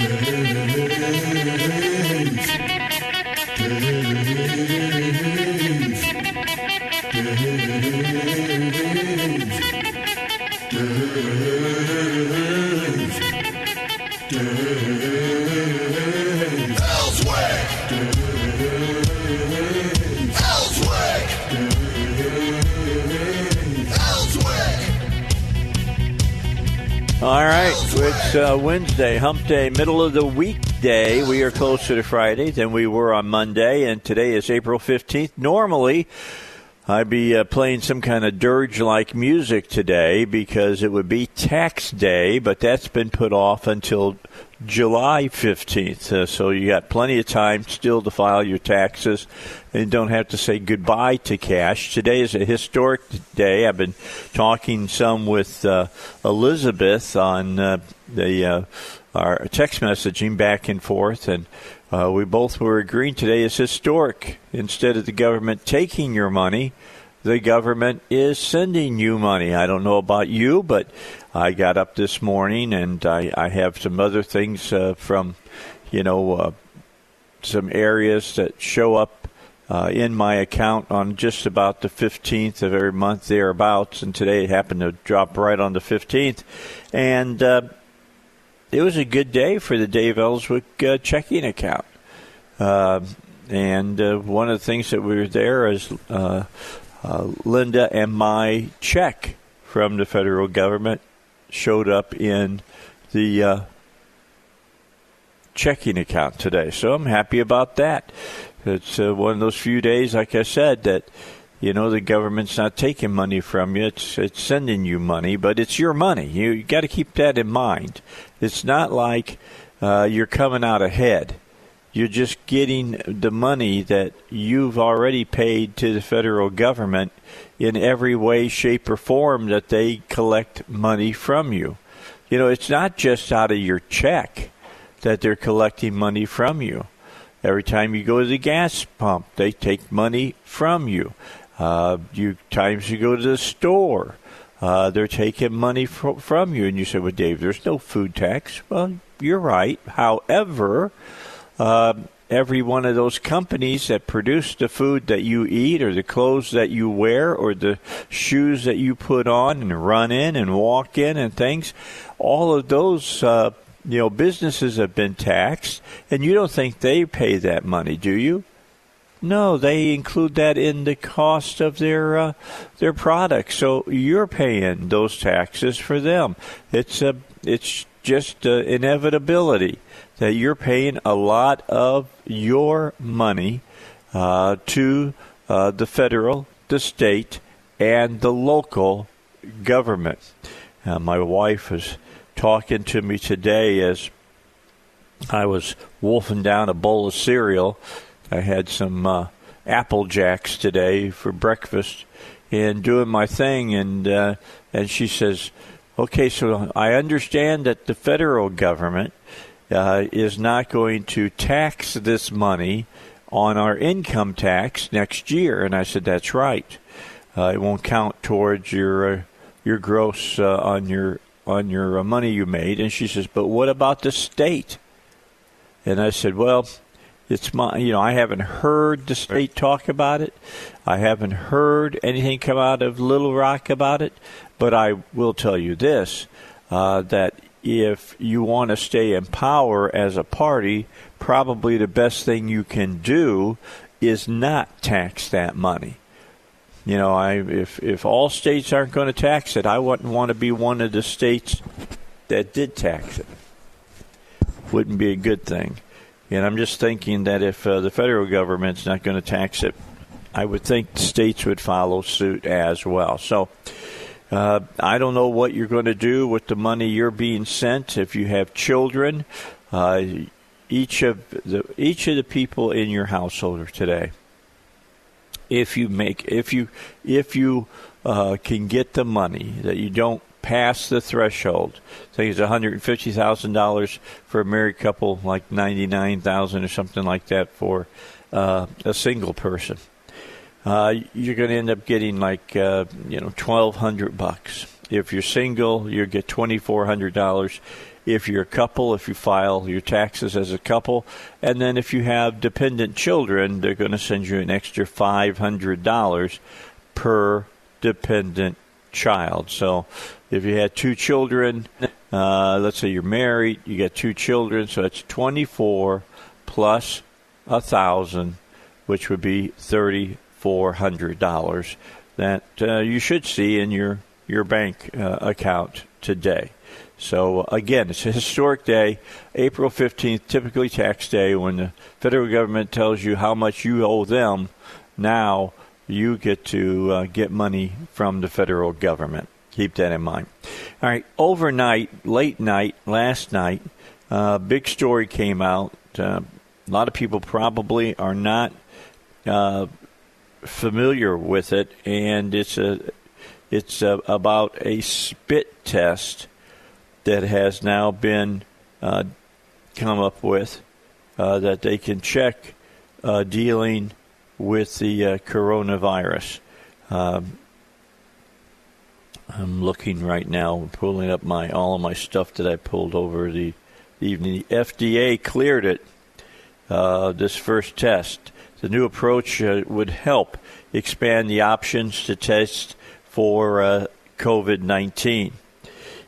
All it's uh, Wednesday, hump day, middle of the weekday. We are closer to Friday than we were on Monday, and today is April 15th. Normally, I'd be uh, playing some kind of dirge like music today because it would be tax day, but that's been put off until July 15th. Uh, so you got plenty of time still to file your taxes and don't have to say goodbye to cash. Today is a historic day. I've been talking some with uh, Elizabeth on uh, the uh, our text messaging back and forth, and uh, we both were agreeing today is historic. Instead of the government taking your money, the government is sending you money. I don't know about you, but I got up this morning and I, I have some other things uh, from, you know, uh, some areas that show up uh, in my account on just about the 15th of every month thereabouts, and today it happened to drop right on the 15th, and uh, it was a good day for the Dave Elswick uh, checking account. Uh, and uh, one of the things that we were there is uh, Linda and my check from the federal government showed up in the checking account today. So I'm happy about that. It's uh, one of those few days, like I said, that you know the government's not taking money from you; it's it's sending you money, but it's your money. You, you got to keep that in mind. It's not like uh, you're coming out ahead. You're just getting the money that you've already paid to the federal government in every way, shape, or form that they collect money from you. You know, it's not just out of your check that they're collecting money from you. Every time you go to the gas pump, they take money from you. Uh, you times you go to the store, uh, they're taking money fr- from you, and you say, "Well, Dave, there's no food tax." Well, you're right. However, uh, every one of those companies that produce the food that you eat, or the clothes that you wear, or the shoes that you put on and run in and walk in, and things, all of those uh, you know, businesses have been taxed, and you don't think they pay that money, do you? No, they include that in the cost of their uh, their products. So you're paying those taxes for them. It's a it's just an inevitability that you're paying a lot of your money uh, to uh, the federal, the state, and the local government. Uh, my wife was talking to me today as I was wolfing down a bowl of cereal. I had some uh, Apple Jacks today for breakfast and doing my thing, and uh, and she says, "Okay, so I understand that the federal government uh, is not going to tax this money on our income tax next year," and I said, "That's right. Uh, it won't count towards your uh, your gross uh, on your on your uh, money you made. And she says, but what about the state? And I said, well, it's my, you know, I haven't heard the state talk about it. I haven't heard anything come out of Little Rock about it. But I will tell you this, uh, that if you want to stay in power as a party, probably the best thing you can do is not tax that money. You know, I if if all states aren't going to tax it, I wouldn't want to be one of the states that did tax it. Wouldn't be a good thing. And I'm just thinking that if uh, the federal government's not going to tax it, I would think states would follow suit as well. So Uh, I don't know what you're going to do with the money you're being sent. If you have children, uh, each of the each of the people in your household today, if you make if you if you uh, can get the money that you don't pass the threshold. I think it's one hundred and fifty thousand dollars for a married couple, like ninety nine thousand or something like that for uh, a single person uh, you're going to end up getting like uh, you know twelve hundred bucks. If you're single, you get twenty four hundred dollars. If you're a couple, if you file your taxes as a couple, and then if you have dependent children, they're going to send you an extra five hundred dollars per dependent child. So if you had two children, uh, let's say you're married, you get two children, so it's 24 plus a thousand, which would be 30 $400 that uh, you should see in your, your bank uh, account today. So, again, it's a historic day, April 15th, typically tax day, when the federal government tells you how much you owe them. Now you get to uh, get money from the federal government. Keep that in mind. All right, overnight, late night, last night, uh, big story came out. Uh, a lot of people probably are not uh, familiar with it, and it's a it's a, about a spit test that has now been uh, come up with uh, that they can check dealing with the uh, coronavirus. Um, I'm looking right now, pulling up my all of my stuff that I pulled over the evening. The FDA cleared it. Uh, this first test the new approach uh, would help expand the options to test for uh, COVID 19.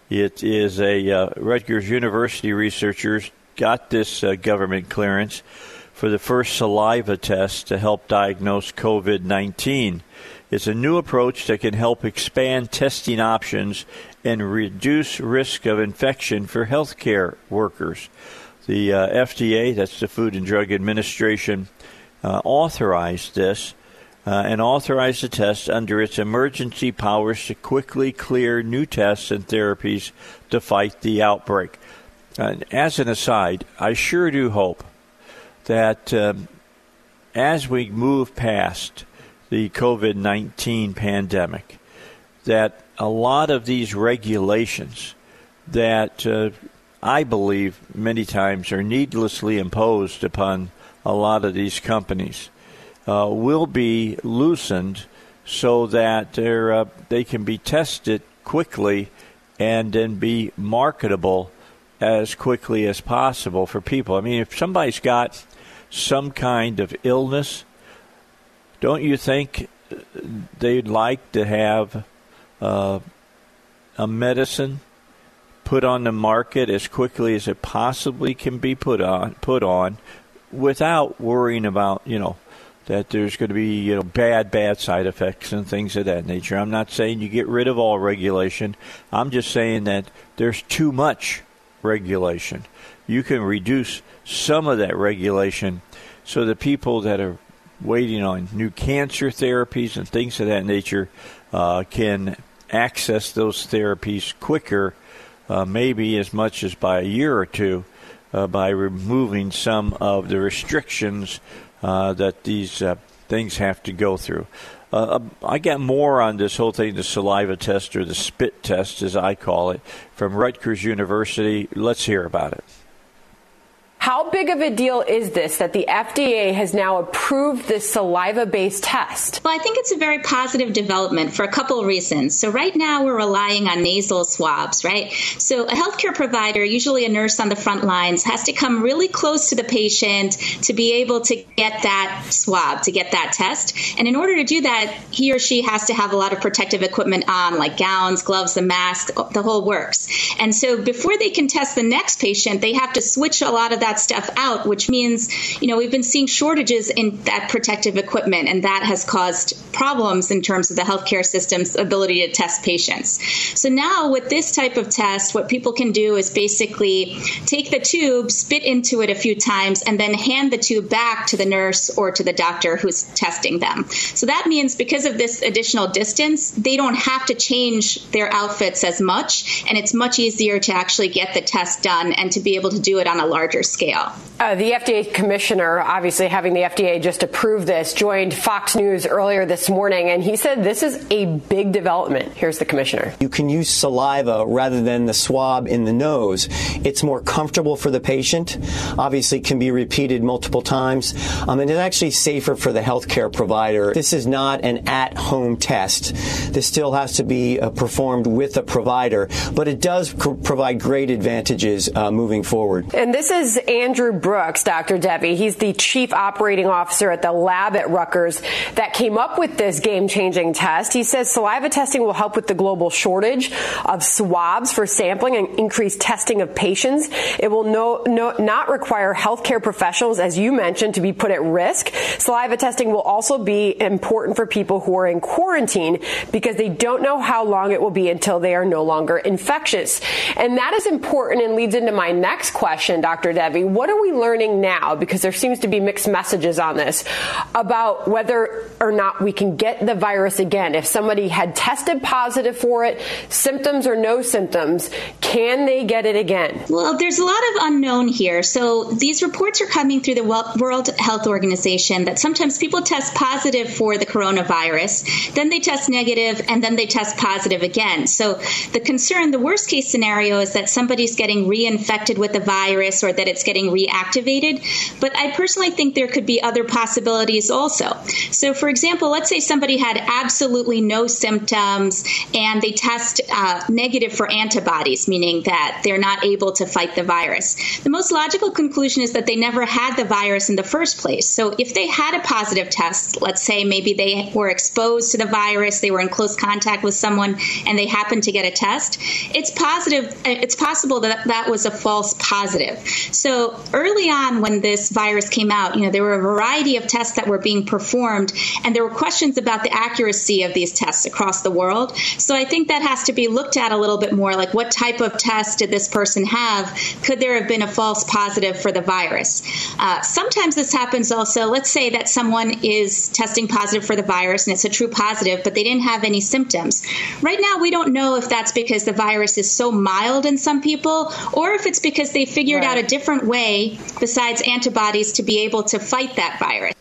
It is a uh, Rutgers University researchers got this uh, government clearance for the first saliva test to help diagnose COVID 19. It's a new approach that can help expand testing options and reduce risk of infection for healthcare workers. The uh, FDA, that's the Food and Drug Administration, uh, authorized this uh, and authorized the test under its emergency powers to quickly clear new tests and therapies to fight the outbreak. As an aside, I sure do hope that um, as we move past the COVID 19 pandemic, that a lot of these regulations that uh, I believe many times are needlessly imposed upon a lot of these companies uh, will be loosened so that uh, they can be tested quickly and then be marketable as quickly as possible for people. I mean, if somebody's got some kind of illness, don't you think they'd like to have uh, a medicine put on the market as quickly as it possibly can be put on put on without worrying about, you know, that there's going to be, you know, bad, bad side effects and things of that nature. I'm not saying you get rid of all regulation. I'm just saying that there's too much regulation. You can reduce some of that regulation so the people that are waiting on new cancer therapies and things of that nature uh, can access those therapies quicker, uh, maybe as much as by a year or two, uh, by removing some of the restrictions uh, that these uh, things have to go through. Uh, I got more on this whole thing, the saliva test or the spit test, as I call it, from Rutgers University. Let's hear about it. How big of a deal is this that the FDA has now approved this saliva based test? Well, I think it's a very positive development for a couple of reasons. So, right now we're relying on nasal swabs, right? So, a healthcare provider, usually a nurse on the front lines, has to come really close to the patient to be able to get that swab, to get that test. And in order to do that, he or she has to have a lot of protective equipment on, like gowns, gloves, a mask, the whole works. And so, before they can test the next patient, they have to switch a lot of that stuff out, which means, you know, we've been seeing shortages in that protective equipment, and that has caused problems in terms of the healthcare system's ability to test patients. So now with this type of test, what people can do is basically take the tube, spit into it a few times, and then hand the tube back to the nurse or to the doctor who's testing them. So that means because of this additional distance, they don't have to change their outfits as much, and it's much easier to actually get the test done and to be able to do it on a larger scale. Uh, the FDA commissioner, obviously having the FDA just approve this, joined Fox News earlier this morning, and he said this is a big development. Here's the commissioner. You can use saliva rather than the swab in the nose. It's more comfortable for the patient. Obviously, can be repeated multiple times, um, and it's actually safer for the healthcare provider. This is not an at-home test. This still has to be uh, performed with a provider, but it does pr- provide great advantages uh, moving forward. And this is Andrew Brooks, Dr. Debbie. He's the chief operating officer at the lab at Rutgers that came up with this game changing test. He says saliva testing will help with the global shortage of swabs for sampling and increase testing of patients. It will no, no, not require healthcare professionals, as you mentioned, to be put at risk. Saliva testing will also be important for people who are in quarantine because they don't know how long it will be until they are no longer infectious. And that is important and leads into my next question, Dr. Debbie. What are we learning now? Because there seems to be mixed messages on this about whether or not we can get the virus again. If somebody had tested positive for it, symptoms or no symptoms, can they get it again? Well, there's a lot of unknown here. So these reports are coming through the World Health Organization that sometimes people test positive for the coronavirus, then they test negative, and then they test positive again. So the concern, the worst case scenario is that somebody's getting reinfected with the virus or that it's getting reactivated. But I personally think there could be other possibilities also. So, for example, let's say somebody had absolutely no symptoms and they test uh, negative for antibodies, meaning that they're not able to fight the virus. The most logical conclusion is that they never had the virus in the first place. So, if they had a positive test, let's say maybe they were exposed to the virus, they were in close contact with someone, and they happened to get a test, it's positive. It's possible that that was a false positive. So, early on, when this virus came out, you know, there were a variety of tests that were being performed, and there were questions about the accuracy of these tests across the world. So I think that has to be looked at a little bit more like what type of test did this person have? Could there have been a false positive for the virus? Uh, sometimes this happens also. Let's say that someone is testing positive for the virus and it's a true positive, but they didn't have any symptoms. Right now, we don't know if that's because the virus is so mild in some people or if it's because they figured right. out a different way besides antibodies to be able to fight that virus.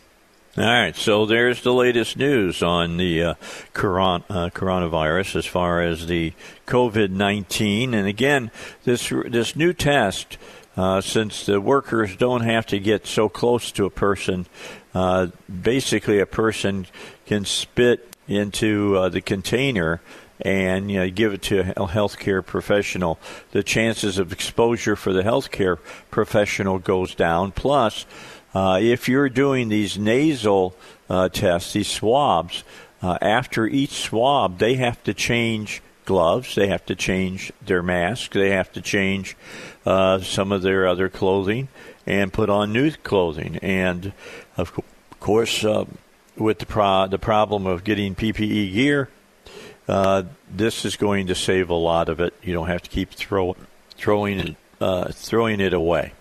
All right, so there's the latest news on the uh, coron- uh, coronavirus as far as the COVID nineteen, and again, this this new test, uh, since the workers don't have to get so close to a person, uh, basically a person can spit into uh, the container and you know, give it to a healthcare professional. The chances of exposure for the healthcare professional goes down. Plus uh, if you're doing these nasal uh, tests, these swabs, uh, after each swab, they have to change gloves, they have to change their mask, they have to change uh, some of their other clothing, and put on new clothing. And of co- course, uh, with the pro- the problem of getting PPE gear, uh, this is going to save a lot of it. You don't have to keep throw- throwing uh, throwing it away.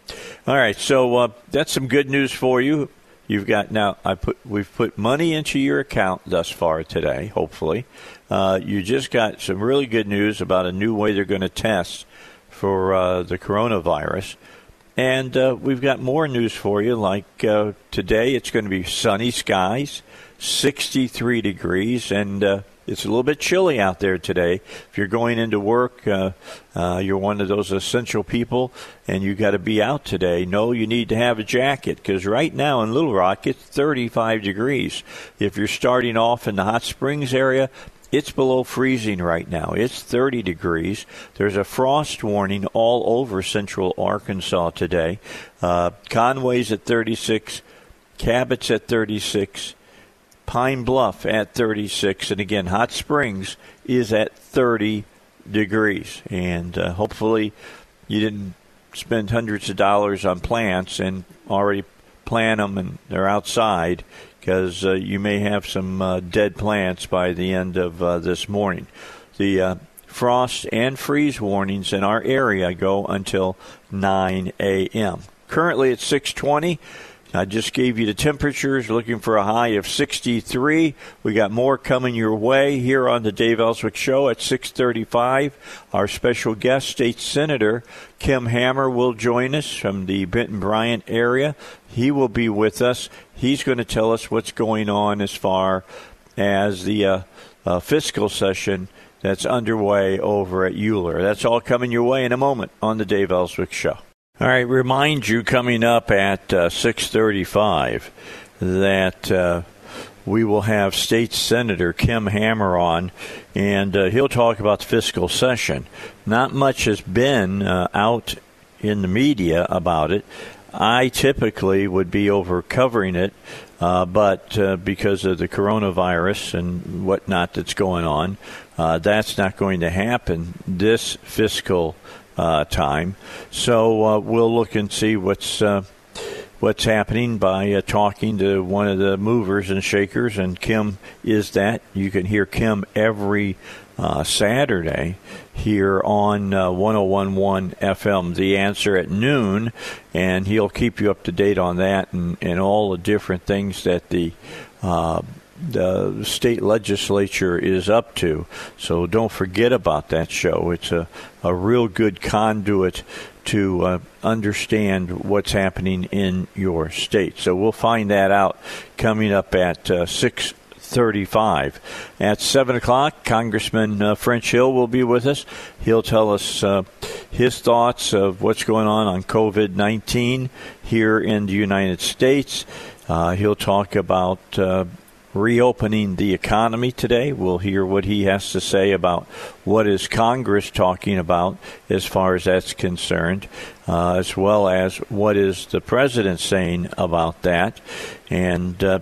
All right, so uh, that's some good news for you. You've got now. I put we've put money into your account thus far today. Hopefully, uh, you just got some really good news about a new way they're going to test for uh, the coronavirus. And uh, we've got more news for you. Like uh, today, it's going to be sunny skies, 63 degrees, and uh, it's a little bit chilly out there today. If you're going into work, uh, uh, you're one of those essential people, and you got to be out today. No, you need to have a jacket because right now in Little Rock it's 35 degrees. If you're starting off in the hot springs area, it's below freezing right now. It's 30 degrees. There's a frost warning all over central Arkansas today. Uh, Conway's at 36, Cabot's at 36, Pine Bluff at 36, and again, Hot Springs is at 30 degrees. And uh, hopefully, you didn't spend hundreds of dollars on plants and already plant them and they're outside because uh, you may have some uh, dead plants by the end of uh, this morning. The uh, frost and freeze warnings in our area go until 9 a.m. Currently it's 620. I just gave you the temperatures, looking for a high of 63. We got more coming your way here on the Dave Elswick Show at 635. Our special guest, State Senator Kim Hammer, will join us from the Benton Bryant area. He will be with us. He's going to tell us what's going on as far as the uh, uh, fiscal session that's underway over at UALR. That's all coming your way in a moment on the Dave Elswick Show. All right, remind you coming up at uh, 6:35 that uh, we will have State Senator Kim Hammer on, and uh, he'll talk about the fiscal session. Not much has been uh, out in the media about it. I typically would be over covering it, uh, but uh, because of the coronavirus and whatnot that's going on, that's not going to happen this fiscal uh, time. So uh, we'll look and see what's uh, what's happening by uh, talking to one of the movers and shakers, and Kim is that. You can hear Kim every uh, Saturday here on uh, 1011 FM. The answer at noon, and he'll keep you up to date on that and, and all the different things that the uh, the state legislature is up to. So don't forget about that show. It's a, a real good conduit to uh, understand what's happening in your state. So we'll find that out coming up at uh, 6 35. At 7 o'clock, Congressman uh, French Hill will be with us. He'll tell us uh, his thoughts of what's going on on COVID 19 here in the United States. Uh, he'll talk about uh, reopening the economy today. We'll hear what he has to say about what is Congress talking about as far as that's concerned, uh, as well as what is the president saying about that, and. Uh,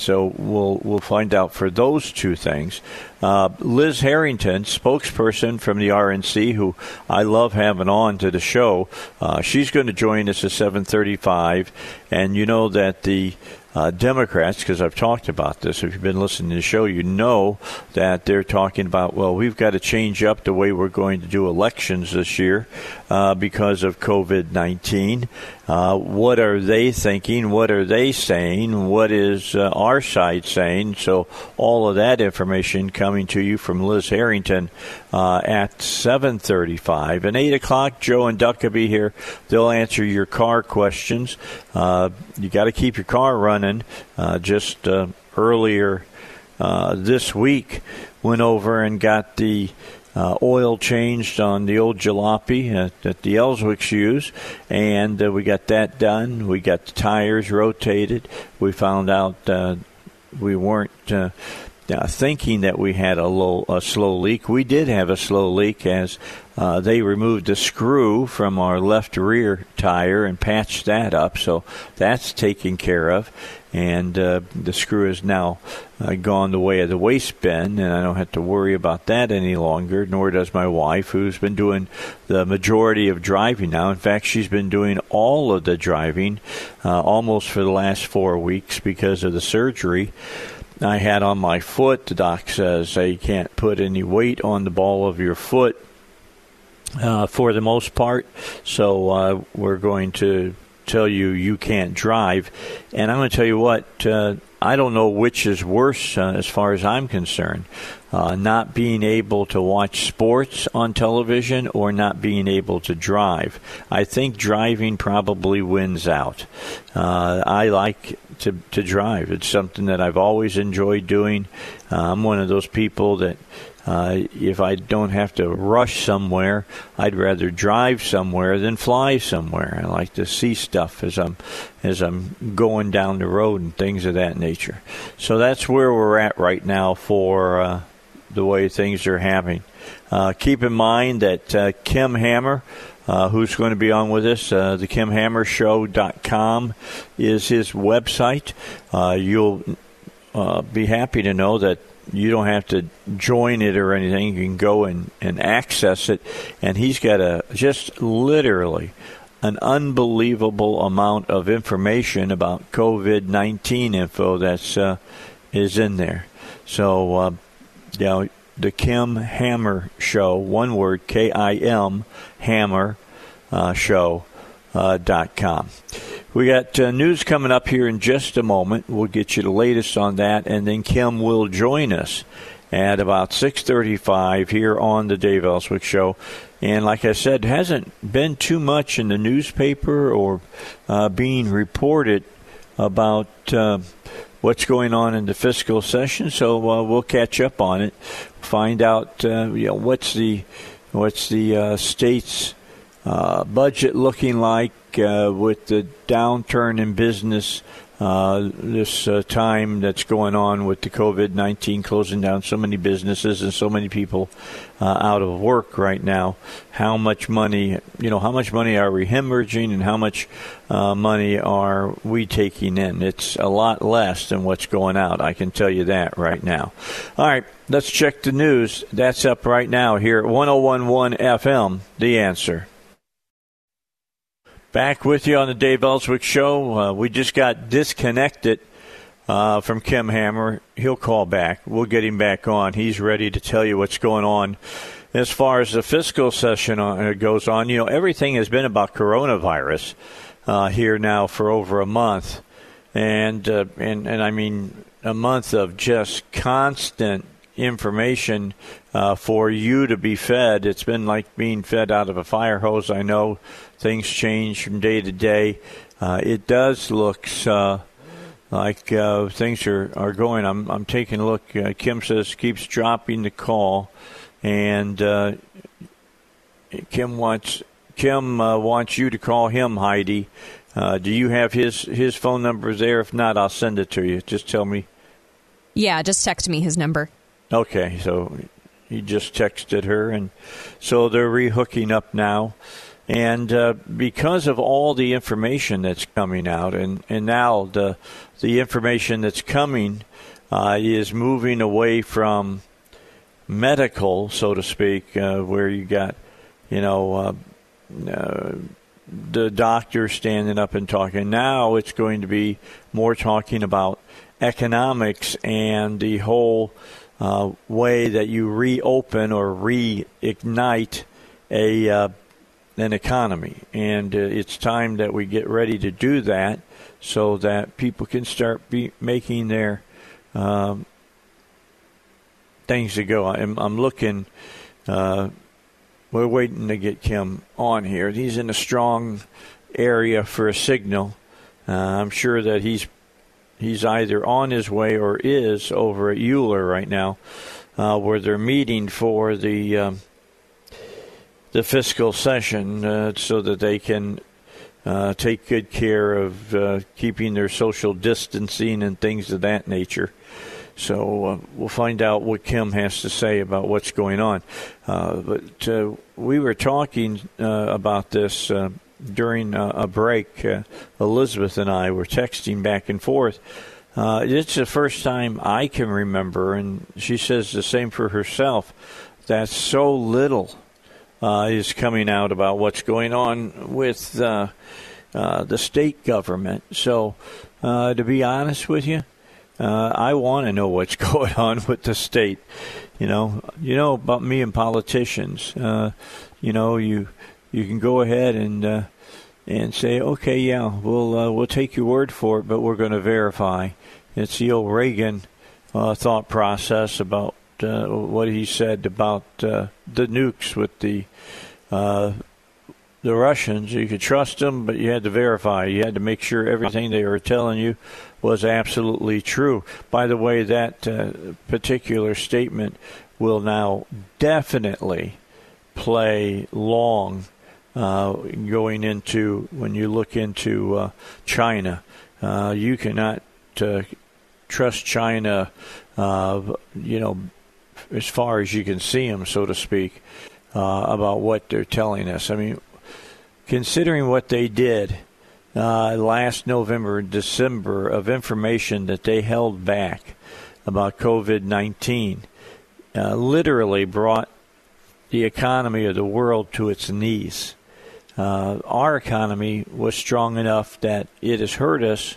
so we'll we'll find out for those two things. Uh, Liz Harrington, spokesperson from the RNC, who I love having on to the show, uh, she's going to join us at 7:35, and you know that the uh, Democrats, because I've talked about this. If you've been listening to the show, you know that they're talking about, well, we've got to change up the way we're going to do elections this year uh, because of COVID 19. Uh, what are they thinking? What are they saying? What is uh, our side saying? So, all of that information coming to you from Liz Harrington uh, at 7.35. And 8 o'clock, Joe and Duck will be here. They'll answer your car questions. Uh, you got to keep your car running. Uh, just earlier this week, went over and got the uh, oil changed on the old jalopy uh, that the Elswicks use, and uh, we got that done. We got the tires rotated. We found out uh, we weren't uh, uh, thinking that we had a low, a slow leak. We did have a slow leak as they removed the screw from our left rear tire and patched that up, so that's taken care of. And the screw is now uh, gone the way of the waste bin, and I don't have to worry about that any longer. Nor does my wife, who's been doing the majority of driving now. In fact, she's been doing all of the driving uh, almost for the last four weeks because of the surgery. I had on my foot. The doc says you can't put any weight on the ball of your foot uh, for the most part. So uh, we're going to tell you you can't drive. And I'm going to tell you what, uh, I don't know which is worse uh, as far as I'm concerned. Uh, not being able to watch sports on television or not being able to drive. I think driving probably wins out. Uh, I like to, to drive. It's something that I've always enjoyed doing. Uh, I'm one of those people that uh, if I don't have to rush somewhere, I'd rather drive somewhere than fly somewhere. I like to see stuff as I'm as I'm going down the road and things of that nature. So that's where we're at right now for uh, the way things are happening. Uh, keep in mind that uh, Kim Hammer. Uh, who's going to be on with us. Uh, the KimHammerShow.com is his website. Uh, you'll uh, be happy to know that you don't have to join it or anything. You can go and, and access it. And he's got a just literally an unbelievable amount of information about COVID 19 info that's uh, is in there. So, uh, you know, the Kim Hammer Show, one word, K I M Hammer uh, Show. Uh, dot com. We got uh, news coming up here in just a moment. We'll get you the latest on that, and then Kim will join us at about 6:35 here on the Dave Elswick Show. And like I said, hasn't been too much in the newspaper or uh, being reported about uh, what's going on in the fiscal session. So uh, we'll catch up on it, find out uh, you know, what's the what's the uh, state's budget looking like with the downturn in business uh, this uh, time that's going on with the COVID 19 closing down so many businesses and so many people uh, out of work right now. How much money, you know, how much money are we hemorrhaging and how much uh, money are we taking in? It's a lot less than what's going out. I can tell you that right now. All right, let's check the news. That's up right now here at 1011 FM, The Answer. Back with you on the Dave Elswick Show. Uh, we just got disconnected uh, from Kim Hammer. He'll call back. We'll get him back on. He's ready to tell you what's going on as far as the fiscal session uh, goes on. You know, everything has been about coronavirus uh, here now for over a month, and uh, and and I mean a month of just constant information uh, for you to be fed. It's been like being fed out of a fire hose. I know things change from day to day. Uh, it does look uh, like uh, things are, are going. I'm, I'm taking a look. Uh, Kim says keeps dropping the call, and uh, Kim wants Kim wants you to call him, Heidi. do you have his his phone number there? If not, I'll send it to you. Just tell me. Yeah, just text me his number. Okay, so he just texted her, and so they're rehooking up now. And uh, because of all the information that's coming out, and, and now the the information that's coming uh, is moving away from medical, so to speak, uh, where you got, you know, uh, uh, the doctor standing up and talking. Now it's going to be more talking about economics and the whole uh, way that you reopen or reignite a uh, an economy, and uh, it's time that we get ready to do that so that people can start be making their um, things to go. I'm, I'm looking. Uh, we're waiting to get Kim on here. He's in a strong area for a signal. Uh, I'm sure that he's he's either on his way or is over at UALR right now, uh, where they're meeting for the um, the fiscal session, uh, so that they can uh, take good care of uh, keeping their social distancing and things of that nature. So uh, we'll find out what Kim has to say about what's going on. Uh, but we were talking about this during a, break, uh, Elizabeth and I were texting back and forth. Uh, it's the first time I can remember, and she says the same for herself, that so little uh, is coming out about what's going on with uh, uh, the state government. So, uh, to be honest with you, I want to know what's going on with the state. You know, you know about me and politicians. you know, you you can go ahead and uh, and say, okay, yeah, we'll uh, we'll take your word for it, but we're going to verify. It's the old Reagan uh, thought process about uh, what he said about uh, the nukes with the uh, the Russians. You could trust them, but you had to verify. You had to make sure everything they were telling you was absolutely true. By the way, that particular statement will now definitely play long uh, going into when you look into uh, China. Uh, you cannot uh, trust China, uh, you know, as far as you can see them, so to speak, uh, about what they're telling us. I mean, considering what they did last November December of information that they held back about COVID 19, literally brought the economy of the world to its knees. uh, our economy was strong enough that it has hurt us,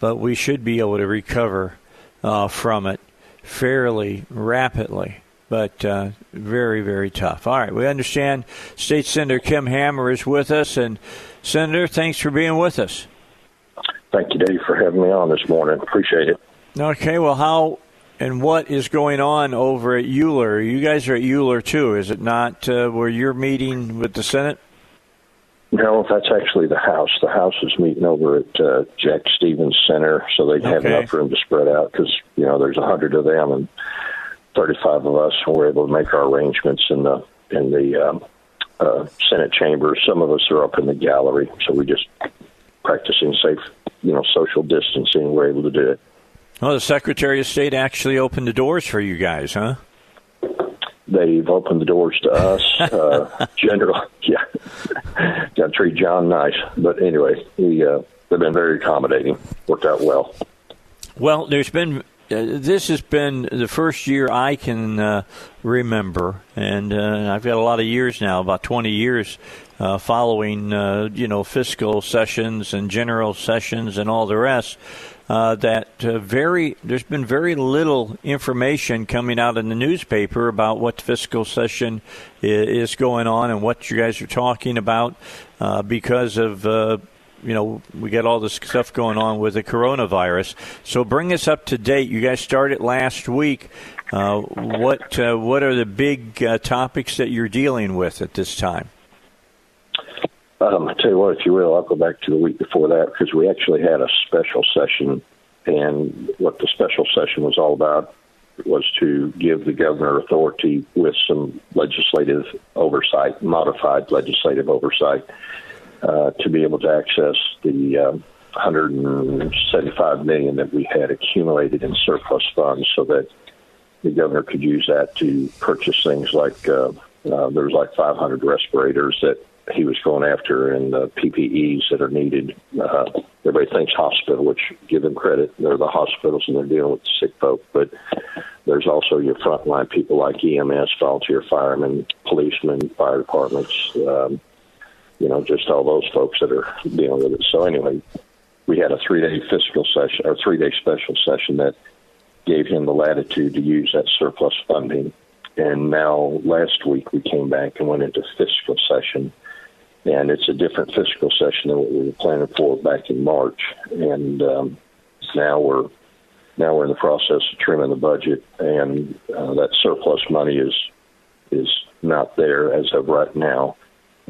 but we should be able to recover uh, from it fairly rapidly. But uh, very, very tough. All right, we understand. State Senator Kim Hammer is with us, and Senator, thanks for being with us. Thank you, Dave, for having me on this morning. Appreciate it. Okay, well, how and what is going on over at UALR? You guys are at UALR too, is it not? Uh, where you're meeting with the Senate? No, that's actually the House. The House is meeting over at uh, Jack Stephens Center, so they have enough room to spread out because you know there's a hundred of them and thirty-five of us, and we're able to make our arrangements in the in the um, uh, Senate chambers. Some of us are up in the gallery, so we just practicing safe, you know, social distancing. We're able to do it. Well, the Secretary of State actually opened the doors for you guys, huh? They've opened the doors to us. Uh, general, yeah, got to treat John nice. But anyway, he, uh, they've been very accommodating. Worked out well. Well, there's been uh, this has been the first year I can uh, remember, and uh, I've got a lot of years now, about 20 years, uh, following uh, you know fiscal sessions and general sessions and all the rest. Uh, that uh, very there's been very little information coming out in the newspaper about what fiscal session i- is going on and what you guys are talking about uh, because of uh, you know, we got all this stuff going on with the coronavirus. So bring us up to date. You guys started last week. Uh, what uh, what are the big uh, topics that you're dealing with at this time? Um, I tell you what, if you will, I'll go back to the week before that because we actually had a special session, and what the special session was all about was to give the governor authority with some legislative oversight, modified legislative oversight, uh, to be able to access the um, 175 million that we had accumulated in surplus funds, so that the governor could use that to purchase things like uh, uh, there was like 500 respirators that he was going after and the PPEs that are needed. Uh, everybody thinks hospital, which give them credit. They're the hospitals and they're dealing with sick folk. But there's also your frontline people like EMS, volunteer firemen, policemen, fire departments, um, you know, just all those folks that are dealing with it. So anyway, we had a three-day fiscal session or three-day special session that gave him the latitude to use that surplus funding. And now, last week, we came back and went into fiscal session, and it's a different fiscal session than what we were planning for back in March. And um, now we're now we're in the process of trimming the budget, and uh, that surplus money is is not there as of right now.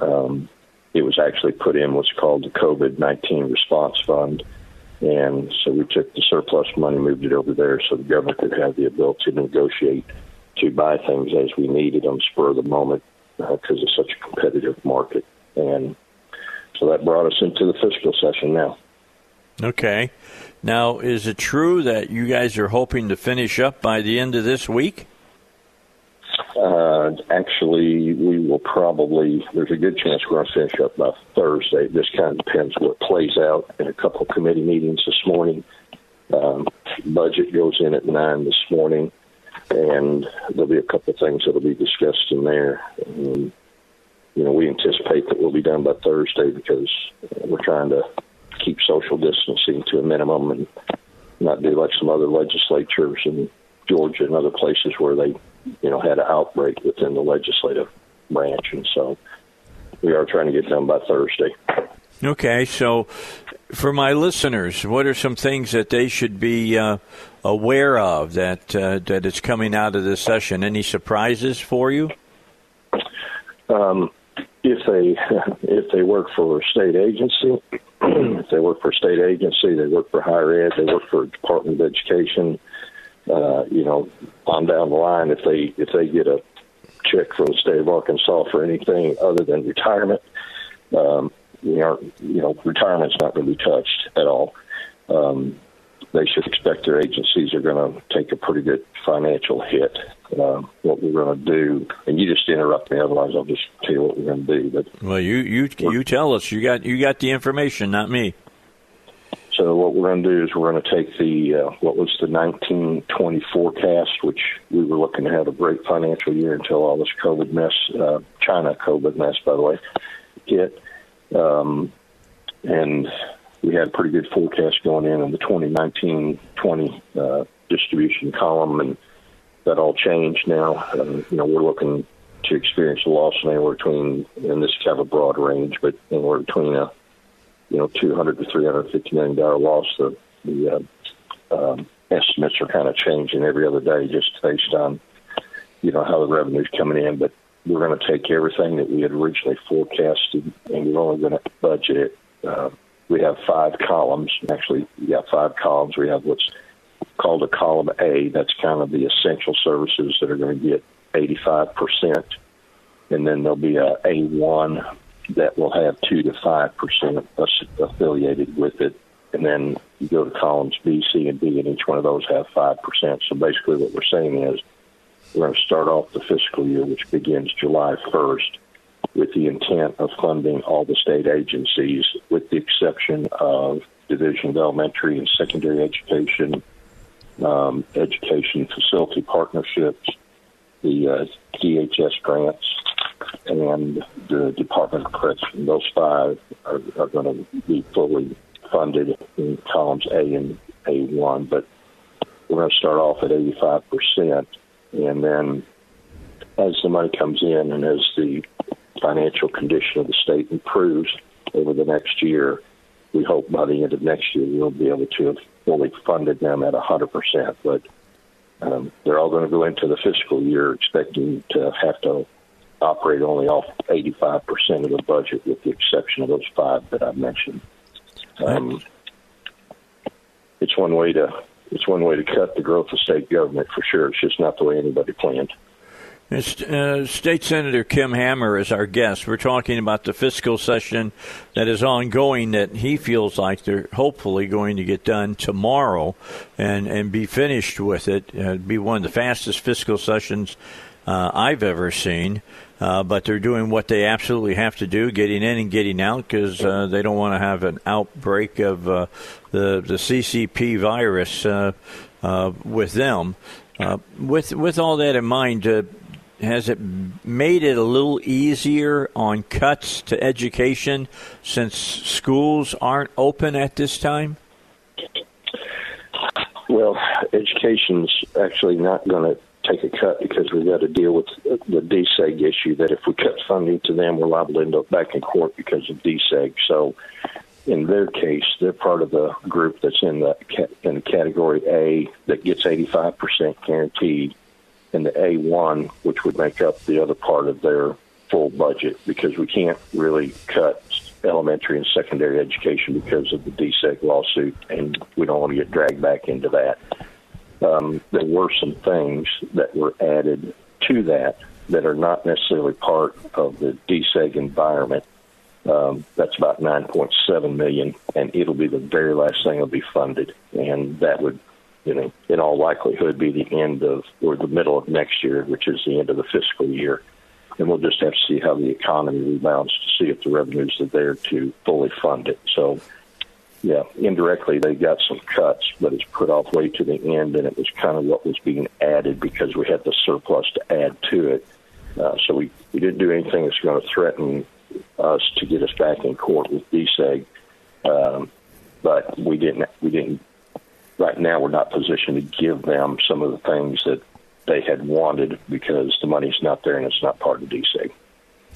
Um, it was actually put in what's called the COVID nineteen response fund, and so we took the surplus money, moved it over there, so the government could have the ability to negotiate to buy things as we needed them, spur of the moment, because it's such a competitive market, and so that brought us into the fiscal session now. Okay. Now, is it true that you guys are hoping to finish up by the end of this week? Uh, actually, we will probably, there's a good chance we're going to finish up by Thursday. This kind of depends what plays out in a couple of committee meetings this morning. Um, budget goes in at 9 this morning, and there'll be a couple of things that'll be discussed in there. Um, you know, we anticipate that we'll be done by Thursday because we're trying to keep social distancing to a minimum and not do like some other legislatures in Georgia and other places where they, you know, had an outbreak within the legislative branch. And so we are trying to get done by Thursday. Okay, so for my listeners, what are some things that they should be uh, aware of that uh, that is coming out of this session? Any surprises for you? Um, if they if they work for a state agency, if they work for a state agency, they work for higher ed, they work for a Department of Education. Uh, you know, on down the line, if they if they get a check from the state of Arkansas for anything other than retirement, um, you know, you know, retirement's not going to be touched at all. Um, they should expect their agencies are going to take a pretty good financial hit. Um, what we're going to do, and you just interrupt me, otherwise I'll just tell you what we're going to do. But Well, you you you tell us. You got you got the information, not me. So what we're going to do is we're going to take the uh, what was the 1920 forecast, which we were looking to have a great financial year until all this COVID mess, uh, China COVID mess, by the way, hit, Um, and we had a pretty good forecast going in in the 2019-20 uh, distribution column, and that all changed now. Um, you know, we're looking to experience a loss anywhere between, and this is kind of a broad range, but anywhere between a you know 200 to 350 million dollar loss. The, the uh, um, estimates are kind of changing every other day, just based on you know how the revenue's coming in. But we're going to take everything that we had originally forecasted, and we're only going to budget it. Uh, we have five columns. Actually, we got five columns. We have what's called a column A. That's kind of the essential services that are going to get 85%. And then there'll be a A1 that will have 2 to 5% affiliated with it. And then you go to columns B, C, and D, and each one of those have 5%. So basically, what we're saying is we're going to start off the fiscal year, which begins July 1st, with the intent of funding all the state agencies, with the exception of Division of Elementary and Secondary Education, um, Education Facility Partnerships, the uh, DHS grants, and the Department of Correction. Those five are, are going to be fully funded in columns A and A1, but we're going to start off at 85%. And then as the money comes in and as the financial condition of the state improves over the next year, we hope by the end of next year we'll be able to have fully funded them at 100%. But um, they're all going to go into the fiscal year expecting to have to operate only off 85% of the budget, with the exception of those five that I mentioned. Um, it's one way to it's one way to cut the growth of state government for sure. It's just not the way anybody planned. Uh, State Senator Kim Hammer is our guest. We're talking about the fiscal session that is ongoing that he feels like they're hopefully going to get done tomorrow and, and be finished with it. Uh, be one of the fastest fiscal sessions uh, I've ever seen. Uh, but they're doing what they absolutely have to do, getting in and getting out, because uh, they don't want to have an outbreak of uh, the the CCP virus uh, uh, with them. Uh, with with all that in mind, has it made it a little easier on cuts to education since schools aren't open at this time? Well, education's actually not going to take a cut because we've got to deal with the DSEG issue that if we cut funding to them, we're liable to end up back in court because of DSEG. So in their case, they're part of the group that's in the in category A that gets 85% guaranteed, and the A1, which would make up the other part of their full budget, because we can't really cut elementary and secondary education because of the DSEG lawsuit, and we don't want to get dragged back into that um, there were some things that were added to that that are not necessarily part of the DSEG environment. Um, that's about 9.7 million, and it'll be the very last thing that'll be funded, and that would, you know, in all likelihood, be the end of or the middle of next year, which is the end of the fiscal year, and we'll just have to see how the economy rebounds to see if the revenues are there to fully fund it. So yeah, indirectly they got some cuts, but it's put off way to the end, and it was kind of what was being added because we had the surplus to add to it. Uh, so we, we didn't do anything that's going to threaten us to get us back in court with DSEG, um, but we didn't. We didn't. Right now, we're not positioned to give them some of the things that they had wanted because the money's not there and it's not part of DC.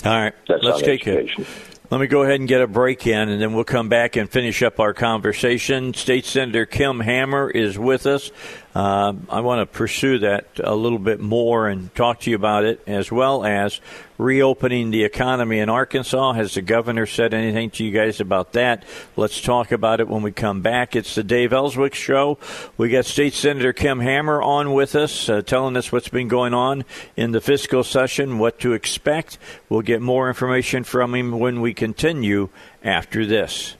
All right, That's let's take education. it. Let me go ahead and get a break in, and then we'll come back and finish up our conversation. State Senator Kim Hammer is with us. Uh, I want to pursue that a little bit more and talk to you about it, as well as reopening the economy in Arkansas. Has the governor said anything to you guys about that? Let's talk about it when we come back. It's the Dave Elswick Show. We got State Senator Kim Hammer on with us, uh, telling us what's been going on in the fiscal session, what to expect. We'll get more information from him when we continue after this.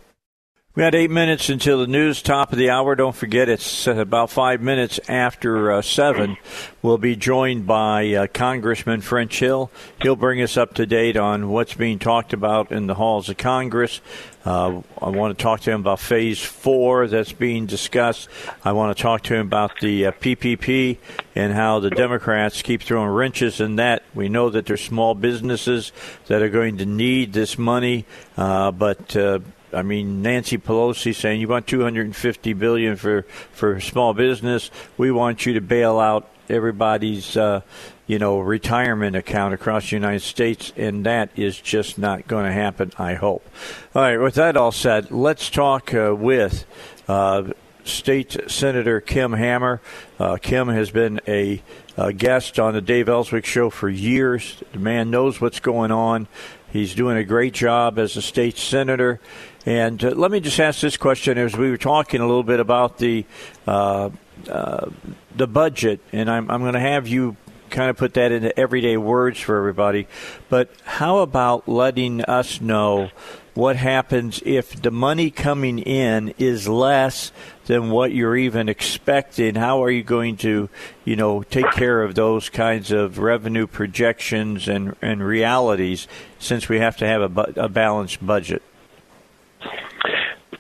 We got eight minutes until the news, top of the hour. Don't forget, it's about five minutes after uh, seven. We'll be joined by uh, Congressman French Hill. He'll bring us up to date on what's being talked about in the halls of Congress. Uh, I want to talk to him about phase four that's being discussed. I want to talk to him about the PPP uh, and how the Democrats keep throwing wrenches in that. We know that there's small businesses that are going to need this money, uh, but uh, I mean, Nancy Pelosi saying you want 250 billion for for small business. We want you to bail out everybody's uh, you know retirement account across the United States, and that is just not going to happen. I hope. All right. With that all said, let's talk uh, with. Uh, State Senator Kim Hammer. Uh, Kim has been a, guest on the Dave Elswick Show for years. The man knows what's going on. He's doing a great job as a state senator. And uh, let me just ask this question: as we were talking a little bit about the uh, uh, the budget, and I'm, I'm going to have you kind of put that into everyday words for everybody. But how about letting us know what happens if the money coming in is less than what you're even expecting? How are you going to, you know, take care of those kinds of revenue projections and, and realities since we have to have a, a balanced budget?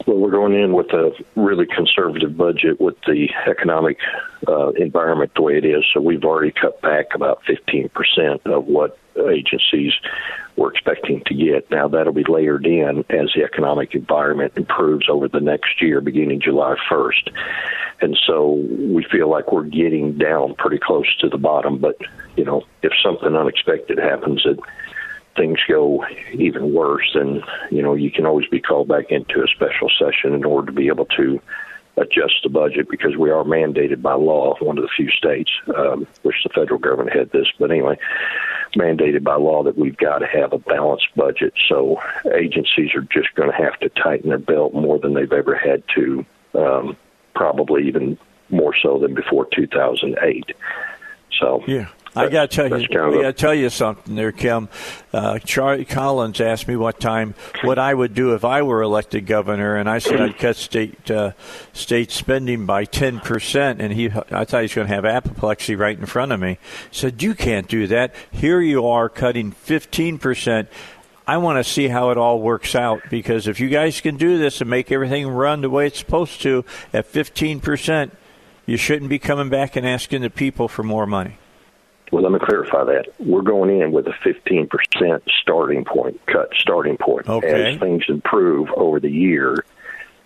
Well, we're going in with a really conservative budget with the economic uh, environment the way it is. So we've already cut back about 15% of what agencies were expecting to get. Now that'll be layered in as the economic environment improves over the next year, beginning July 1st. And so we feel like we're getting down pretty close to the bottom. But, you know, if something unexpected happens, it things go even worse, then you know you can always be called back into a special session in order to be able to adjust the budget because we are mandated by law. One of the few states, um, which the federal government had this, but anyway, mandated by law that we've got to have a balanced budget. So agencies are just going to have to tighten their belt more than they've ever had to, um, probably even more so than before 2008. So yeah. I got to tell you, I got to tell you something there, Kim. Uh, Charlie Collins asked me what time, what I would do if I were elected governor, and I said I'd cut state uh, state spending by ten percent. And he, I thought he was going to have apoplexy right in front of me. He said you can't do that. Here you are cutting fifteen percent. I want to see how it all works out because if you guys can do this and make everything run the way it's supposed to at fifteen percent, you shouldn't be coming back and asking the people for more money. Well, let me clarify that. We're going in with a 15% starting point, cut starting point. Okay. As things improve over the year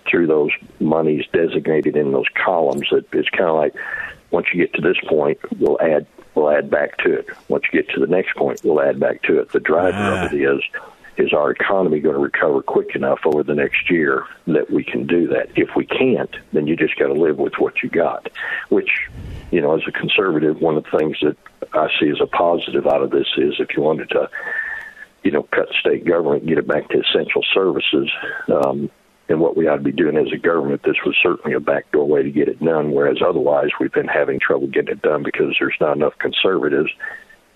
through those monies designated in those columns, it, it's kind of like once you get to this point, we'll add we'll add back to it. Once you get to the next point, we'll add back to it. The driver ah. of it is is our economy going to recover quick enough over the next year that we can do that? If we can't, then you just got to live with what you got, which you know, as a conservative, one of the things that I see as a positive out of this is if you wanted to, you know, cut state government, get it back to essential services, um, and what we ought to be doing as a government, this was certainly a backdoor way to get it done. Whereas otherwise, we've been having trouble getting it done because there's not enough conservatives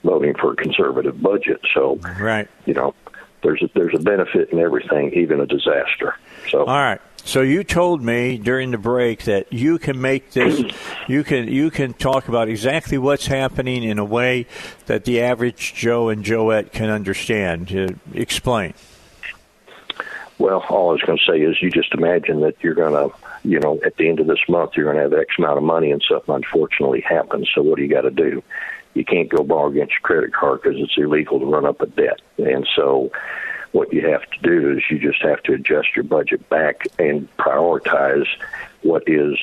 voting for a conservative budget. So, right, you know, there's a, there's a benefit in everything, even a disaster. So, all right. So you told me during the break that you can make this, you can you can talk about exactly what's happening in a way that the average Joe and Joette can understand. Uh, explain. Well, all I was going to say is you just imagine that you're going to, you know, at the end of this month, you're going to have X amount of money and something unfortunately happens. So what do you got to do? You can't go borrow against your credit card because it's illegal to run up a debt. And so what you have to do is you just have to adjust your budget back and prioritize what is,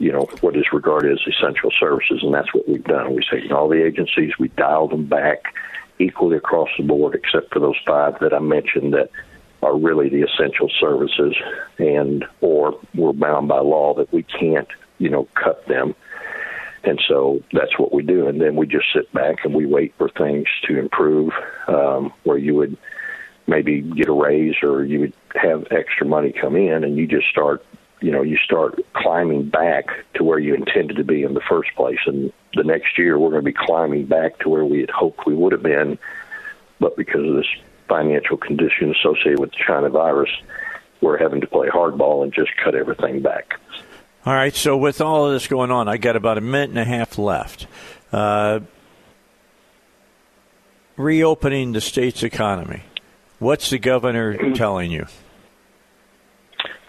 you know, what is regarded as essential services, and that's what we've done. We've taken all the agencies, we dialed them back equally across the board, except for those five that I mentioned that are really the essential services, and or we're bound by law that we can't, you know, cut them. And so that's what we do, and then we just sit back and we wait for things to improve, um, where you would maybe get a raise or you would have extra money come in and you just start you know you start climbing back to where you intended to be in the first place. And the next year we're going to be climbing back to where we had hoped we would have been. But because of this financial condition associated with the China virus we're having to play hardball and just cut everything back. All right. So with all of this going on, I got about a minute and a half left. Uh, reopening the state's economy. What's the governor telling you?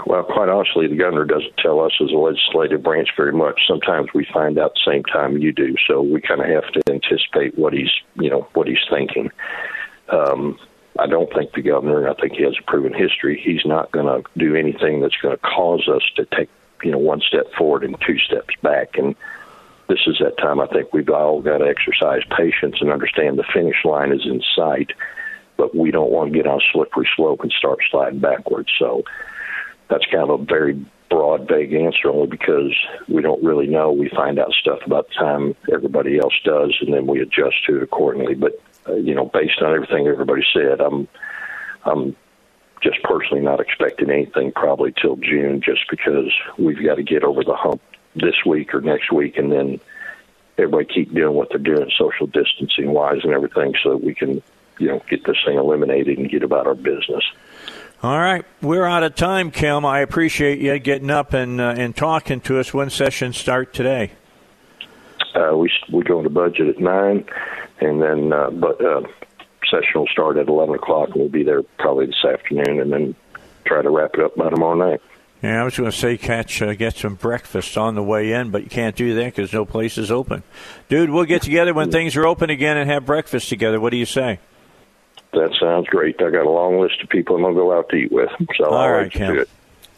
Well, quite honestly, the governor doesn't tell us as a legislative branch very much. Sometimes we find out the same time you do, so we kind of have to anticipate what he's, you know, what he's thinking. Um, I don't think the governor, and I think he has a proven history, he's not going to do anything that's going to cause us to take, you know, one step forward and two steps back. And this is that time I think we've all got to exercise patience and understand the finish line is in sight, but we don't want to get on a slippery slope and start sliding backwards. So that's kind of a very broad, vague answer only because we don't really know. We find out stuff about the time everybody else does, and then we adjust to it accordingly. But uh, you know, based on everything everybody said, I'm I'm just personally not expecting anything probably till June, just because we've got to get over the hump this week or next week, and then everybody keep doing what they're doing, social distancing wise and everything, so that we can you know get this thing eliminated and get about our business. All right, we're out of time, Kim. I appreciate you getting up and uh, and talking to us. When sessions start today? Uh, we we go into budget at nine, and then uh, but uh, session will start at eleven o'clock, and we'll be there probably this afternoon, and then try to wrap it up by tomorrow night. Yeah, I was going to say catch uh, get some breakfast on the way in, but you can't do that because no place is open. Dude, we'll get together when things are open again and have breakfast together. What do you say? That sounds great. I got a long list of people I'm going to go out to eat with. So All I'll right, Kim.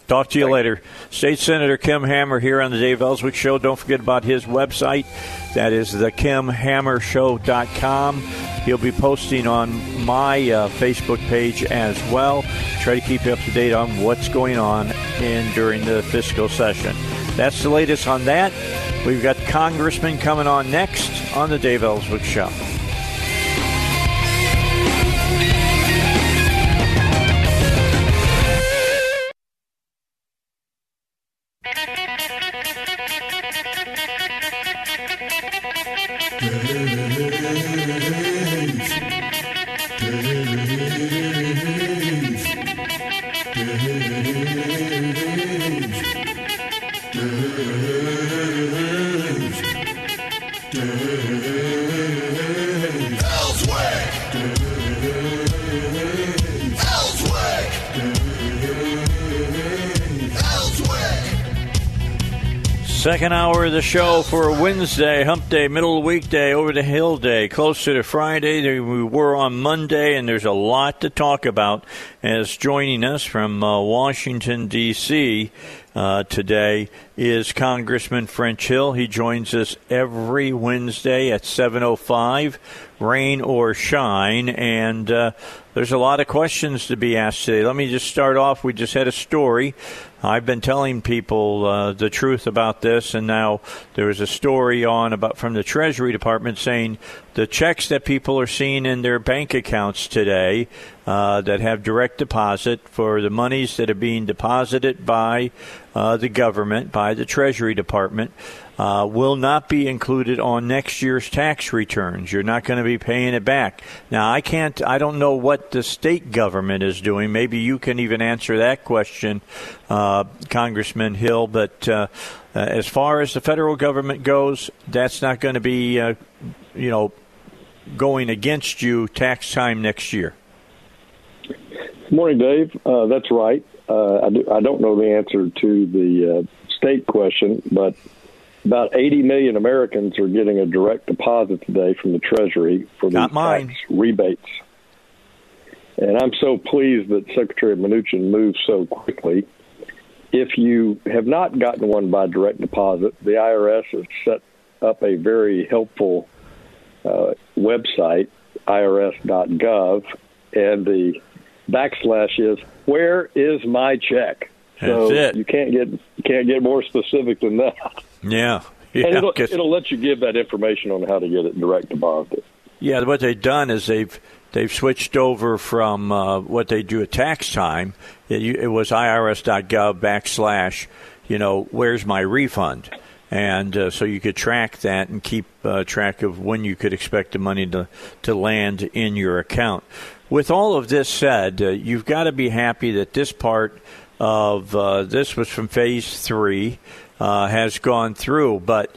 Talk to you later. State Senator Kim Hammer here on the Dave Elswick Show. Don't forget about his website. That is thekimhammershow.com. He'll be posting on my uh, Facebook page as well. Try to keep you up to date on what's going on in during the fiscal session. That's the latest on that. We've got Congressman coming on next on the Dave Elswick Show. Second hour of the show for Wednesday, hump day, middle weekday, over the hill day, closer to Friday than we were on Monday, and there's a lot to talk about. As joining us from uh, Washington, D.C. Uh, today is Congressman French Hill. He joins us every Wednesday at 7.05, rain or shine, and uh, there's a lot of questions to be asked today. Let me just start off. We just had a story I've been telling people uh, the truth about this, and now there was a story on about from the Treasury Department saying the checks that people are seeing in their bank accounts today uh, that have direct deposit for the monies that are being deposited by uh, the government, by the Treasury Department uh, will not be included on next year's tax returns. You're not going to be paying it back. Now, I can't, I don't know what the state government is doing. Maybe you can even answer that question, uh, Congressman Hill. But uh, uh as far as the federal government goes, that's not going to be, uh, you know, going against you tax time next year. Good morning, Dave. Uh, that's right. I, do, I don't know the answer to the state question, but about 80 million Americans are getting a direct deposit today from the Treasury for these tax rebates. And I'm so pleased that Secretary Mnuchin moved so quickly. If you have not gotten one by direct deposit, the IRS has set up a very helpful uh, website, irs.gov, and the backslash is "Where is my check?" So you can't get you can't get more specific than that. Yeah. yeah and it'll, it'll let you give that information on how to get it direct deposit. Yeah, what they've done is they've they've switched over from uh, what they do at tax time. It, it was irs.gov backslash, you know, where's my refund? and uh, so you could track that and keep uh, track of when you could expect the money to to land in your account. With all of this said, uh, you've got to be happy that this part of uh, this was from phase three uh, has gone through, but.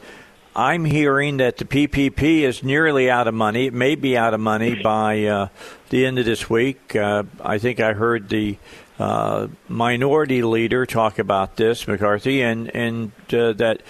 I'm hearing that the PPP is nearly out of money. It may be out of money by uh, the end of this week. Uh, I think I heard the uh, minority leader talk about this, McCarthy, and and uh, that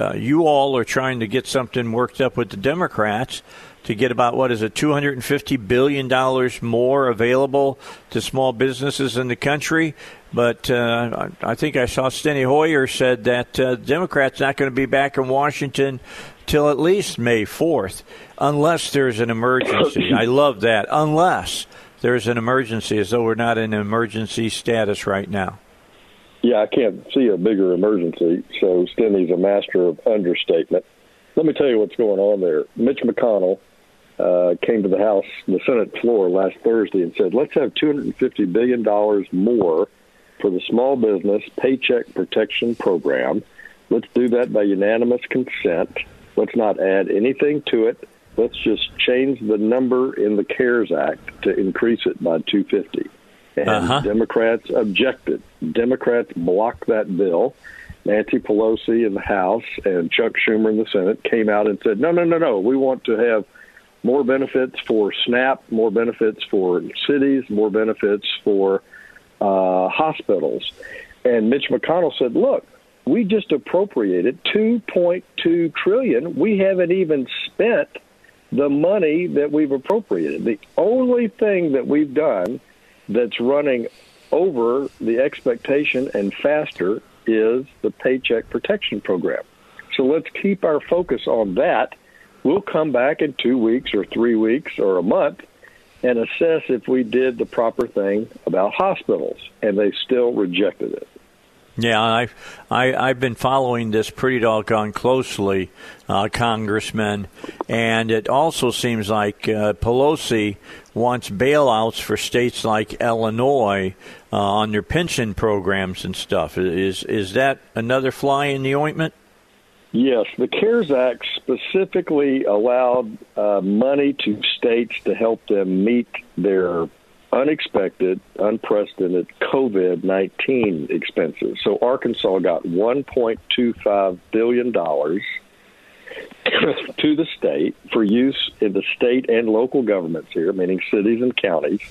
uh, you all are trying to get something worked up with the Democrats to get about what is it, 250 billion dollars more available to small businesses in the country. But uh, I think I saw Steny Hoyer said that uh, Democrats not going to be back in Washington till at least May 4th, unless there's an emergency. I love that. Unless there's an emergency, as though we're not in emergency status right now. Yeah, I can't see a bigger emergency. So Steny's a master of understatement. Let me tell you what's going on there. Mitch McConnell uh, came to the House, the Senate floor last Thursday and said, let's have $250 billion more for the small business paycheck protection program. Let's do that by unanimous consent. Let's not add anything to it. Let's just change the number in the CARES Act to increase it by 250. And uh-huh. Democrats objected. Democrats blocked that bill. Nancy Pelosi in the House and Chuck Schumer in the Senate came out and said, no, no, no, no. We want to have more benefits for SNAP, more benefits for cities, more benefits for uh, hospitals. And Mitch McConnell said, "Look, we just appropriated 2.2 trillion. We haven't even spent the money that we've appropriated. The only thing that we've done that's running over the expectation and faster is the Paycheck Protection Program. So let's keep our focus on that We'll come back in two weeks or three weeks or a month and assess if we did the proper thing about hospitals, and they still rejected it. Yeah, I've I, I've been following this pretty doggone closely, uh, Congressman, and it also seems like uh, Pelosi wants bailouts for states like Illinois uh, on their pension programs and stuff. Is is that another fly in the ointment? Yes, the CARES Act specifically allowed uh, money to states to help them meet their unexpected, unprecedented COVID 19 expenses. So Arkansas got $1.25 billion to the state for use in the state and local governments here, meaning cities and counties,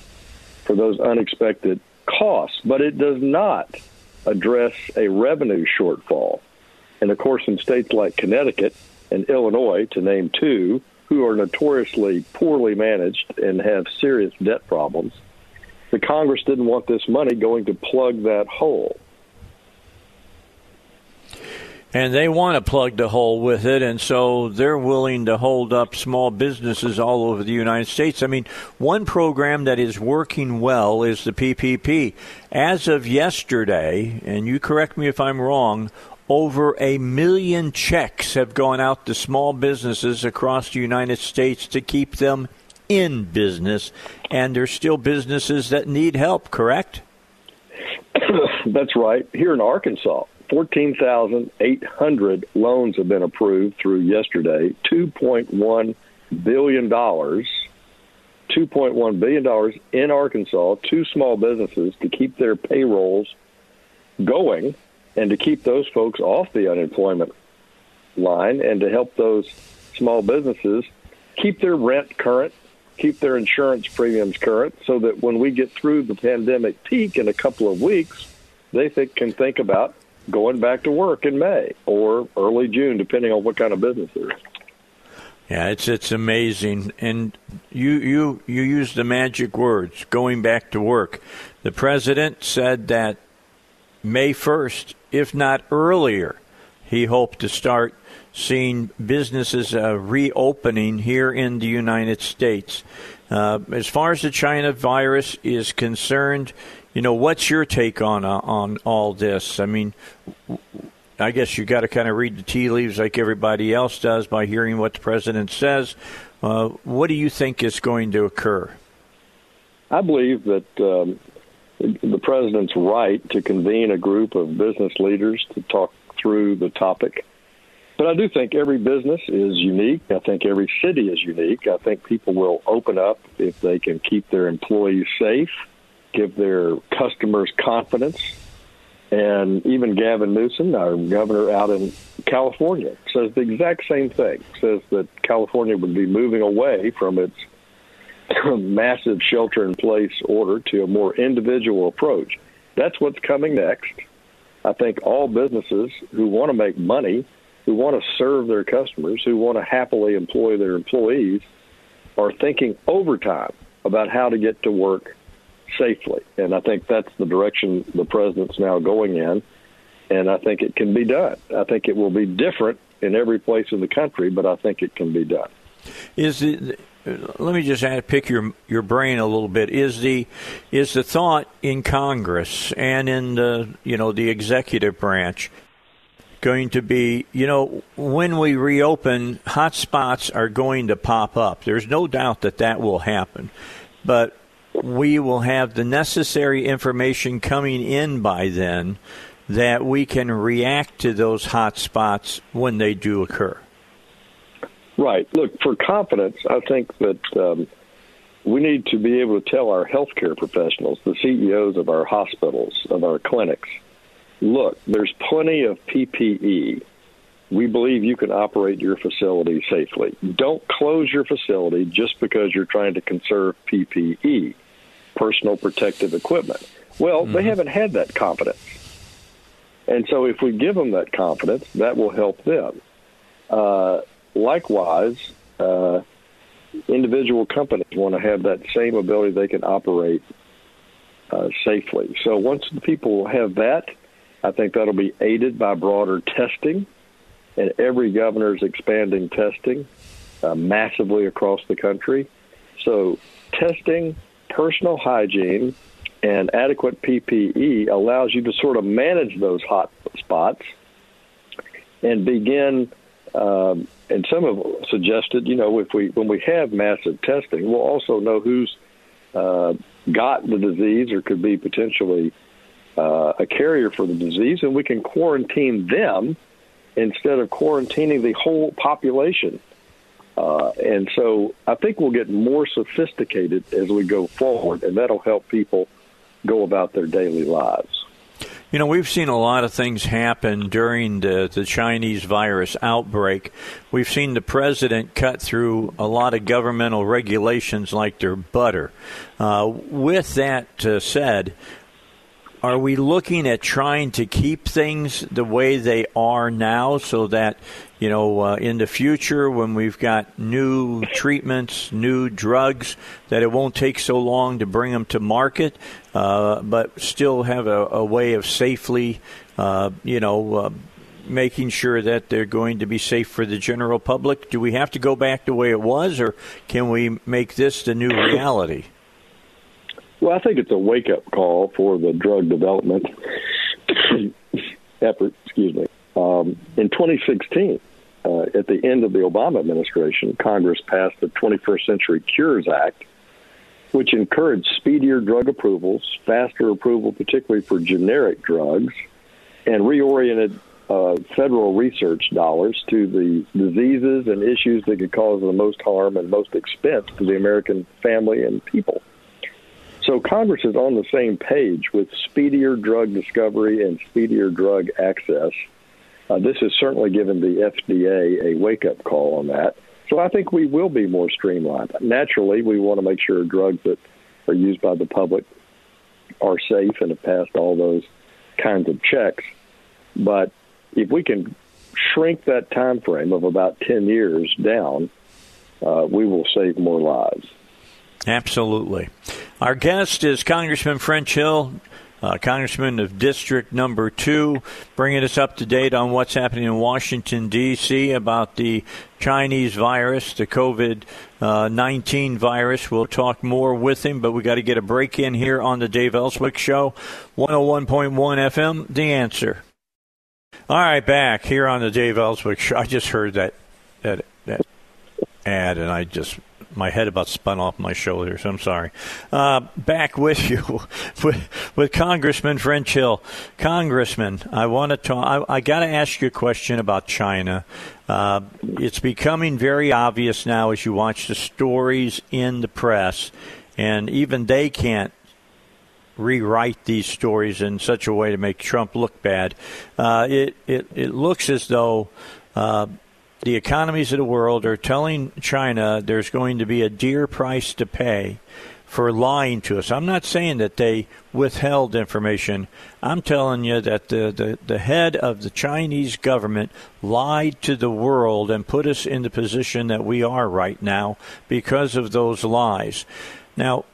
for those unexpected costs. But it does not address a revenue shortfall. And of course, in states like Connecticut and Illinois, to name two, who are notoriously poorly managed and have serious debt problems, the Congress didn't want this money going to plug that hole. And they want to plug the hole with it, and so they're willing to hold up small businesses all over the United States. I mean, one program that is working well is the PPP. As of yesterday, and you correct me if I'm wrong, over a million checks have gone out to small businesses across the United States to keep them in business, and there's still businesses that need help, correct? That's right. Here in Arkansas, 14,800 loans have been approved through yesterday, $2.1 billion. $2.1 billion in Arkansas to small businesses to keep their payrolls going and to keep those folks off the unemployment line and to help those small businesses keep their rent current, keep their insurance premiums current, so that when we get through the pandemic peak in a couple of weeks, they think, can think about going back to work in May or early June, depending on what kind of business they're in. Yeah, it's it's amazing, and you you you use the magic words going back to work. The president said that May first if not earlier. He hoped to start seeing businesses uh, reopening here in the United States. Uh, as far as the China virus is concerned, you know, what's your take on uh, on all this? I mean, I guess you got to kind of read the tea leaves like everybody else does by hearing what the president says. Uh, what do you think is going to occur? I believe that um, the president's right to convene a group of business leaders to talk through the topic. But I do think every business is unique. I think every city is unique. I think people will open up if they can keep their employees safe, give their customers confidence. And even Gavin Newsom, our governor out in California, says the exact same thing. Says that California would be moving away from its massive shelter in place order to a more individual approach. That's what's coming next. I think all businesses who want to make money who want to serve their customers, who want to happily employ their employees, are thinking overtime about how to get to work safely. And I think that's the direction the president's now going in. And I think it can be done. I think it will be different in every place in the country, but I think it can be done. Is the let me just add, pick your your brain a little bit. Is the is the thought in Congress and in the you know the executive branch going to be, you know, when we reopen, hot spots are going to pop up. There's no doubt that that will happen. But we will have the necessary information coming in by then that we can react to those hot spots when they do occur. Right. Look, for confidence, I think that um, we need to be able to tell our healthcare professionals, the CEOs of our hospitals, of our clinics, look, there's plenty of PPE. We believe you can operate your facility safely. Don't close your facility just because you're trying to conserve PPE, personal protective equipment. Well, mm-hmm. they haven't had that confidence. And so if we give them that confidence, that will help them. Uh, likewise, uh, individual companies want to have that same ability they can operate uh, safely. So once the people have that, I think that'll be aided by broader testing, and every governor is expanding testing uh, massively across the country. So, testing, personal hygiene, and adequate PPE allows you to sort of manage those hot spots and begin. Um, and some have suggested, you know, if we when we have massive testing, we'll also know who's uh, got the disease or could be potentially uh, a carrier for the disease, and we can quarantine them instead of quarantining the whole population. Uh, and so I think we'll get more sophisticated as we go forward, and that'll help people go about their daily lives. You know, we've seen a lot of things happen during the, the Chinese virus outbreak. We've seen the president cut through a lot of governmental regulations like their butter. Uh, with that uh, said, are we looking at trying to keep things the way they are now so that, you know, uh, in the future when we've got new treatments, new drugs, that it won't take so long to bring them to market, uh, but still have a, a way of safely, uh, you know, uh, making sure that they're going to be safe for the general public? Do we have to go back the way it was, or can we make this the new reality? Well, I think it's a wake up call for the drug development effort. Excuse me. Um, in 2016, uh, at the end of the Obama administration, Congress passed the 21st Century Cures Act, which encouraged speedier drug approvals, faster approval, particularly for generic drugs, and reoriented uh, federal research dollars to the diseases and issues that could cause the most harm and most expense to the American family and people. So Congress is on the same page with speedier drug discovery and speedier drug access. Uh, this has certainly given the FDA a wake up call on that. So I think we will be more streamlined. Naturally, we want to make sure drugs that are used by the public are safe and have passed all those kinds of checks. But if we can shrink that time frame of about 10 years down, uh, we will save more lives. Absolutely. Our guest is Congressman French Hill, uh, Congressman of District Number Two, bringing us up to date on what's happening in Washington, D.C. about the Chinese virus, the COVID uh, 19 virus. We'll talk more with him, but we got to get a break in here on the Dave Elswick Show, 101.1 FM, The Answer. All right, back here on the Dave Elswick Show. I just heard that, that, that ad, and I just my head about spun off my shoulders. I'm sorry. Uh, back with you with, with Congressman French Hill. Congressman, I want to talk. I, I got to ask you a question about China. Uh, it's becoming very obvious now as you watch the stories in the press, and even they can't rewrite these stories in such a way to make Trump look bad. Uh, it, it it looks as though uh, the economies of the world are telling China there's going to be a dear price to pay for lying to us. I'm not saying that they withheld information. I'm telling you that the, the, the head of the Chinese government lied to the world and put us in the position that we are right now because of those lies. Now,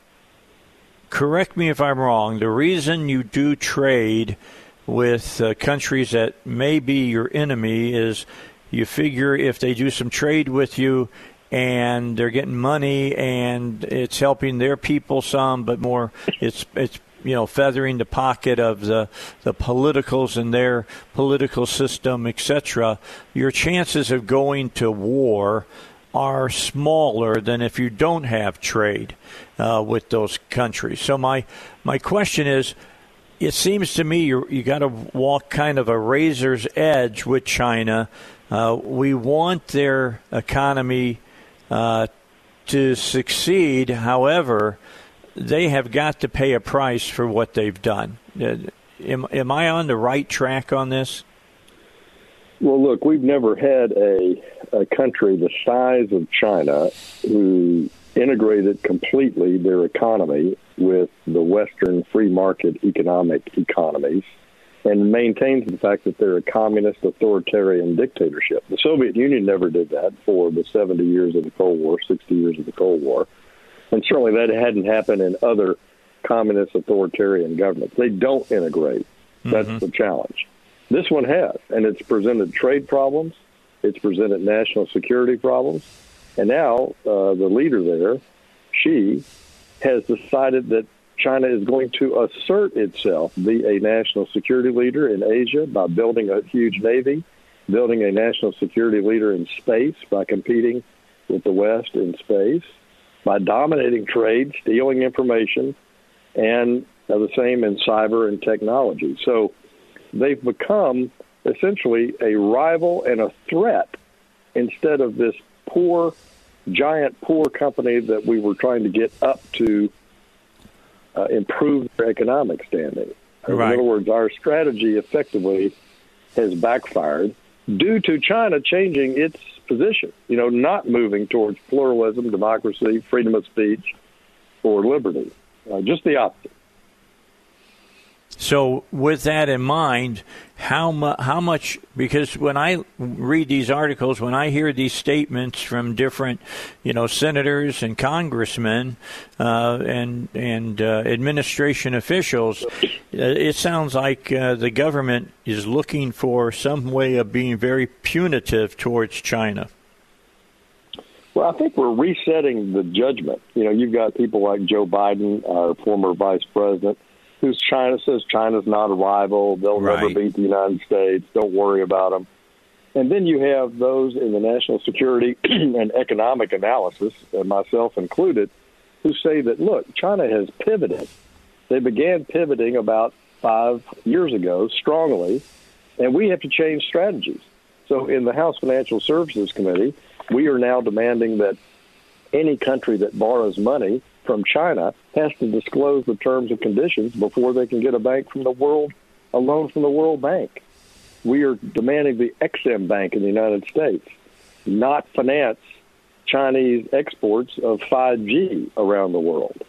correct me if I'm wrong. The reason you do trade with uh, countries that may be your enemy is you figure if they do some trade with you and they're getting money and it's helping their people some, but more it's it's you know feathering the pocket of the the politicals in their political system, etc. Your chances of going to war are smaller than if you don't have trade uh, with those countries. So my my question is. It seems to me you you got to walk kind of a razor's edge with China uh, we want their economy uh, to succeed. However, they have got to pay a price for what they've done. Uh, am, am I on the right track on this? Well, look, we've never had a, a country the size of China who integrated completely their economy with the Western free market economic economies and maintains the fact that they're a communist authoritarian dictatorship. The Soviet Union never did that for the 70 years of the Cold War, 60 years of the Cold War. And certainly that hadn't happened in other communist authoritarian governments. They don't integrate. That's mm-hmm. the challenge. This one has, and it's presented trade problems, it's presented national security problems, and now uh, the leader there, Xi, has decided that China is going to assert itself, be a national security leader in Asia by building a huge navy, building a national security leader in space by competing with the West in space, by dominating trade, stealing information, and the same in cyber and technology. So they've become essentially a rival and a threat instead of this poor, giant, poor company that we were trying to get up to uh, improve their economic standing. Right. In other words, our strategy effectively has backfired due to China changing its position, you know, not moving towards pluralism, democracy, freedom of speech, or liberty. Uh, just the opposite. So, with that in mind, how mu- how much? Because when I read these articles, when I hear these statements from different, you know, senators and congressmen uh, and and uh, administration officials, uh, it sounds like uh, the government is looking for some way of being very punitive towards China. Well, I think we're resetting the judgment. You know, you've got people like Joe Biden, our former vice president who's China says China's not a rival. They'll right. never beat the United States. Don't worry about them. And then you have those in the national security and economic analysis, and myself included, who say that, look, China has pivoted. They began pivoting about five years ago strongly, and we have to change strategies. So in the House Financial Services Committee, we are now demanding that any country that borrows money from China has to disclose the terms and conditions before they can get a bank from the world, a loan from the World Bank. We are demanding the Exim Bank in the United States not finance Chinese exports of 5G around the world.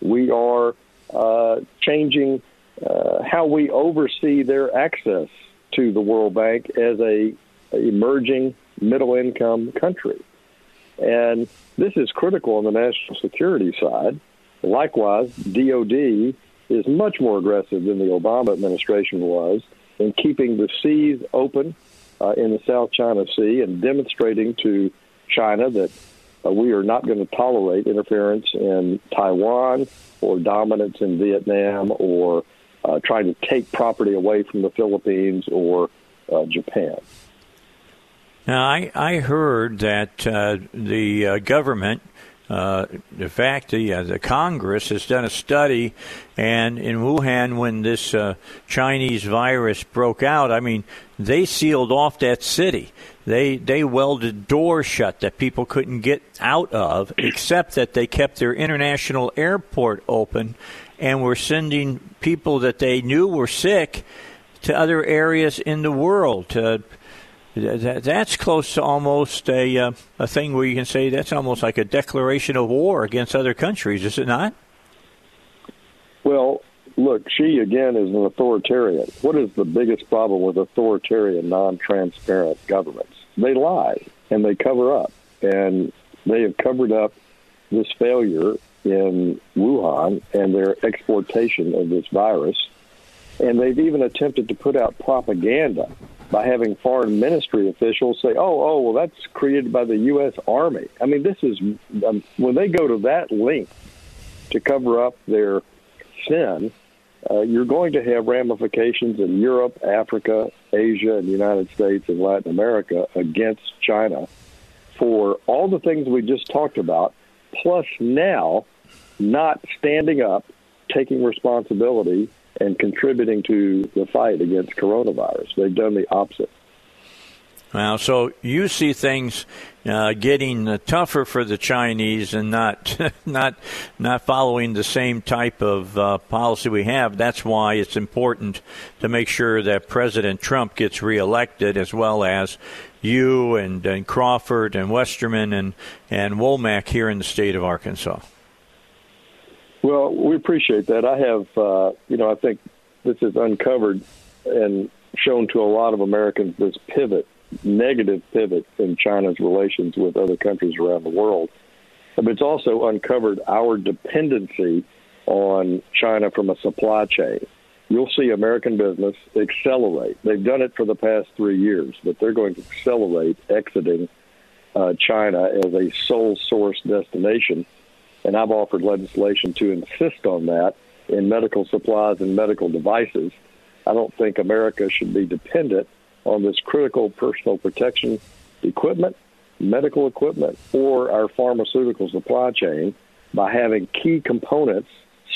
We are uh, changing uh, how we oversee their access to the World Bank as a emerging middle income country. And this is critical on the national security side. Likewise, DOD is much more aggressive than the Obama administration was in keeping the seas open uh, in the South China Sea and demonstrating to China that uh, we are not going to tolerate interference in Taiwan or dominance in Vietnam or uh, trying to take property away from the Philippines or uh, Japan. Now, I, I heard that uh, the uh, government uh, the fact the, uh, the Congress has done a study, and in Wuhan, when this uh, Chinese virus broke out, I mean, they sealed off that city. They they welded doors shut that people couldn't get out of, except that they kept their international airport open, and were sending people that they knew were sick to other areas in the world. To, that's close to almost a uh, a thing where you can say that's almost like a declaration of war against other countries, is it not? Well, look, Xi again is an authoritarian. What is the biggest problem with authoritarian, non-transparent governments? They lie and they cover up, and they have covered up this failure in Wuhan and their exportation of this virus. And they've even attempted to put out propaganda by having foreign ministry officials say, "Oh, oh, well, that's created by the U.S. Army." I mean, this is um, when they go to that length to cover up their sin. Uh, you're going to have ramifications in Europe, Africa, Asia, and the United States and Latin America against China for all the things we just talked about, plus now not standing up, taking responsibility, and contributing to the fight against coronavirus. They've done the opposite. Well, so you see things uh, getting uh, tougher for the Chinese and not not not following the same type of uh, policy we have. That's why it's important to make sure that President Trump gets reelected, as well as you and, and Crawford and Westerman and and Womack here in the state of Arkansas. Well, we appreciate that. I have, uh, you know, I think this has uncovered and shown to a lot of Americans this pivot, negative pivot in China's relations with other countries around the world. But it's also uncovered our dependency on China from a supply chain. You'll see American business accelerate. They've done it for the past three years, but they're going to accelerate exiting uh, China as a sole source destination and I've offered legislation to insist on that in medical supplies and medical devices. I don't think America should be dependent on this critical personal protection equipment, medical equipment, or our pharmaceutical supply chain by having key components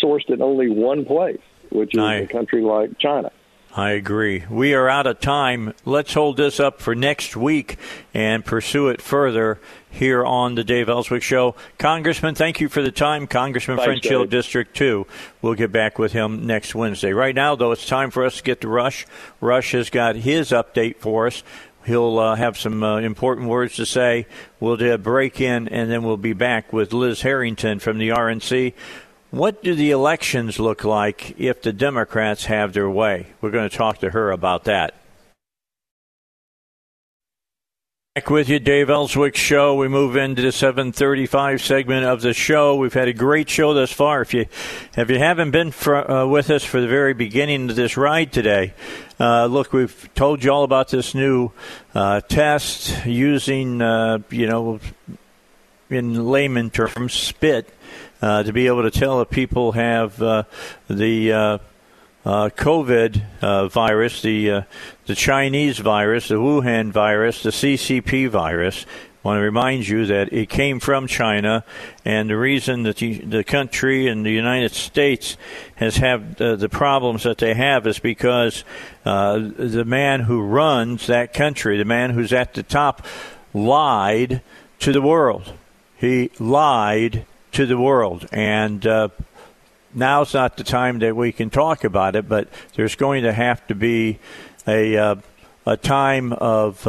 sourced in only one place, which is a country like China. I agree. We are out of time. Let's hold this up for next week and pursue it further here on the Dave Elswick Show. Congressman, thank you for the time. Congressman Thanks, French Hill, District 2. We'll get back with him next Wednesday. Right now, though, it's time for us to get to Rush. Rush has got his update for us. He'll uh, have some uh, important words to say. We'll do a break in, and then we'll be back with Liz Harrington from the RNC. What do the elections look like if the Democrats have their way? We're going to talk to her about that. Back with you, Dave Elswick Show. We move into the 7:35 segment of the show. We've had a great show thus far. If you if you haven't been for, uh, with us for the very beginning of this ride today, uh, look, we've told you all about this new uh, test using, uh, you know, in layman terms, spit uh, to be able to tell if people have uh, the uh, uh COVID uh, virus, the uh, the Chinese virus, the Wuhan virus, the CCP virus. I want to remind you that it came from China, and the reason that the, the country and the United States has had the problems that they have is because the man who runs that country, the man who's at the top, lied to the world. He lied to the world. And uh, now's not the time that we can talk about it, but there's going to have to be a, uh, a time of.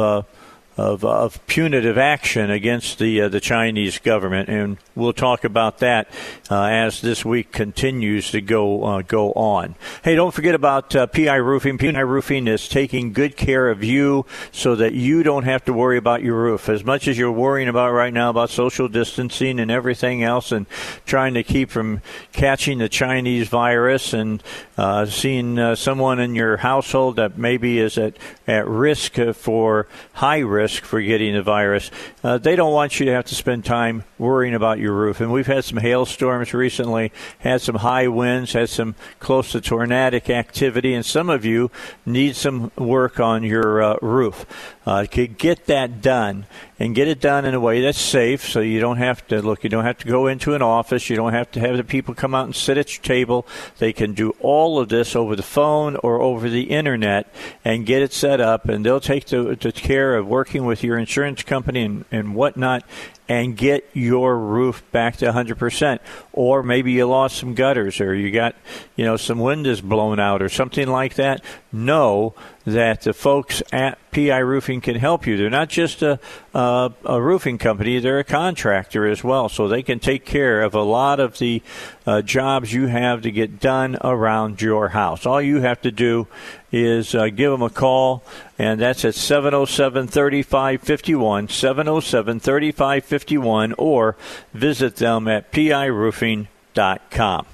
Of, of punitive action against the uh, the Chinese government, and we'll talk about that uh, as this week continues to go uh, go on. Hey, don't forget about uh, PI Roofing. PI Roofing is taking good care of you so that you don't have to worry about your roof as much as you're worrying about right now about social distancing and everything else, and trying to keep from catching the Chinese virus and uh, seeing uh, someone in your household that maybe is at at risk for high risk for getting the virus. Uh, they don't want you to have to spend time worrying about your roof. And we've had some hailstorms recently, had some high winds, had some close to tornadic activity, and some of you need some work on your uh, roof. Uh, get that done and get it done in a way that's safe so you don't have to look you don't have to go into an office you don't have to have the people come out and sit at your table. They can do all of this over the phone or over the internet and get it set up and they'll take the, the care of working with your insurance company and, and whatnot and get your roof back to 100%. Or maybe you lost some gutters or you got, you know, some windows blown out or something like that. Know that the folks at PI Roofing can help you. They're not just a, a, a, roofing company, they're a contractor as well. So they can take care of a lot of the uh, jobs you have to get done around your house. All you have to do is uh, give them a call, and that's at 707 3551, 707 3551, or visit them at piroofing.com.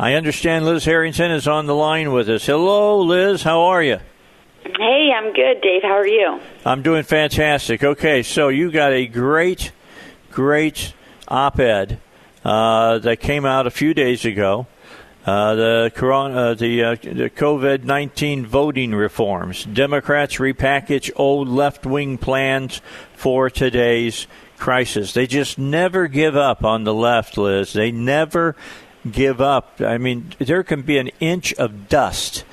I understand Liz Harrington is on the line with us. Hello, Liz. How are you? Hey, I'm good, Dave. How are you? I'm doing fantastic. Okay, so you got a great, great op ed uh, that came out a few days ago. Uh, the corona, uh, the, uh, the COVID nineteen voting reforms. Democrats repackage old left wing plans for today's crisis. They just never give up on the left, Liz. They never give up. I mean, there can be an inch of dust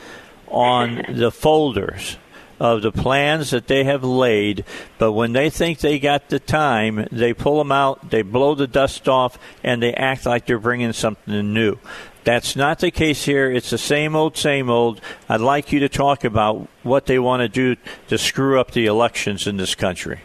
on the folders of the plans that they have laid, but when they think they got the time, they pull them out, they blow the dust off, and they act like they're bringing something new. That's not the case here. It's the same old, same old. I'd like you to talk about what they want to do to screw up the elections in this country.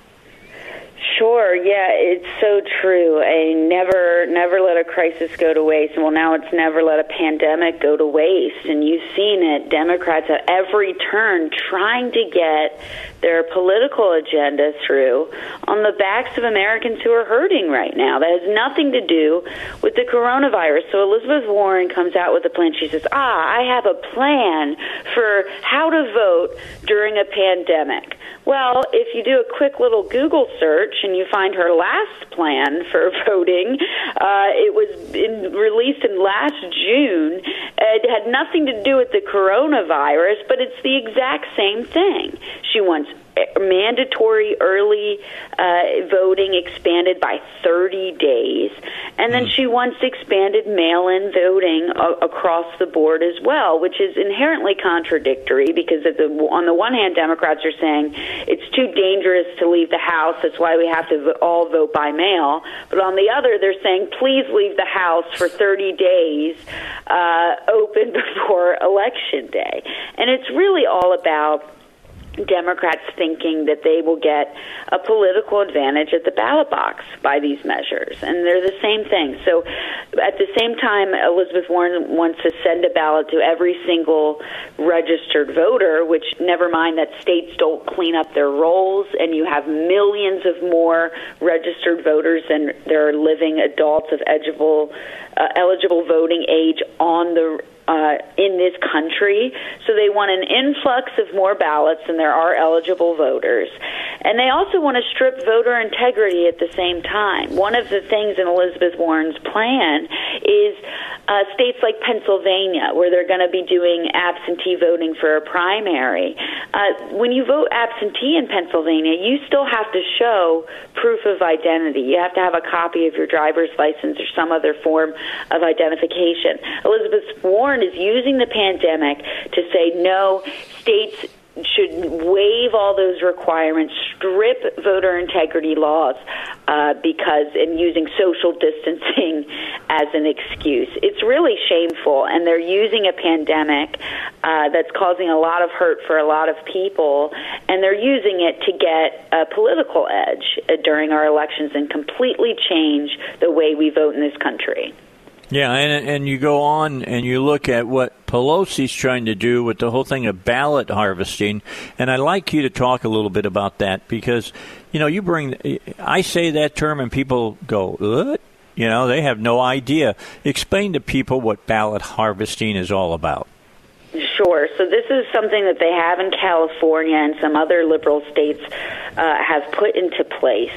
Sure. Yeah, it's so true. A never, never let a crisis go to waste. Well, now it's never let a pandemic go to waste. And you've seen it. Democrats at every turn trying to get their political agenda through on the backs of Americans who are hurting right now. That has nothing to do with the coronavirus. So Elizabeth Warren comes out with a plan. She says, "Ah, I have a plan for how to vote during a pandemic." Well, if you do a quick little Google search and you find her last plan for voting, uh, it was in, released in last June. It had nothing to do with the coronavirus, but it's the exact same thing. She wants mandatory early uh, voting expanded by 30 days, and then mm. she once expanded mail-in voting a- across the board as well, which is inherently contradictory because the, on the one hand, Democrats are saying it's too dangerous to leave the House, that's why we have to all vote by mail, but on the other, they're saying please leave the House for 30 days uh, open before Election Day, and it's really all about Democrats thinking that they will get a political advantage at the ballot box by these measures. And they're the same thing. So at the same time, Elizabeth Warren wants to send a ballot to every single registered voter, which never mind that states don't clean up their rolls and you have millions of more registered voters than there are living adults of eligible, uh, eligible voting age on the uh, in this country. So they want an influx of more ballots than there are eligible voters. And they also want to strip voter integrity at the same time. One of the things in Elizabeth Warren's plan is uh, states like Pennsylvania, where they're going to be doing absentee voting for a primary. Uh, when you vote absentee in Pennsylvania, you still have to show proof of identity. You have to have a copy of your driver's license or some other form of identification. Elizabeth Warren is using the pandemic to say no, states should waive all those requirements, strip voter integrity laws uh, because and using social distancing as an excuse. It's really shameful, and they're using a pandemic uh, that's causing a lot of hurt for a lot of people, and they're using it to get a political edge uh, during our elections and completely change the way we vote in this country. Yeah, and and you go on and you look at what Pelosi's trying to do with the whole thing of ballot harvesting, and I'd like you to talk a little bit about that because, you know, you bring I say that term and people go? You know, they have no idea. Explain to people what ballot harvesting is all about. Sure. So this is something that they have in California and some other liberal states uh, have put into place.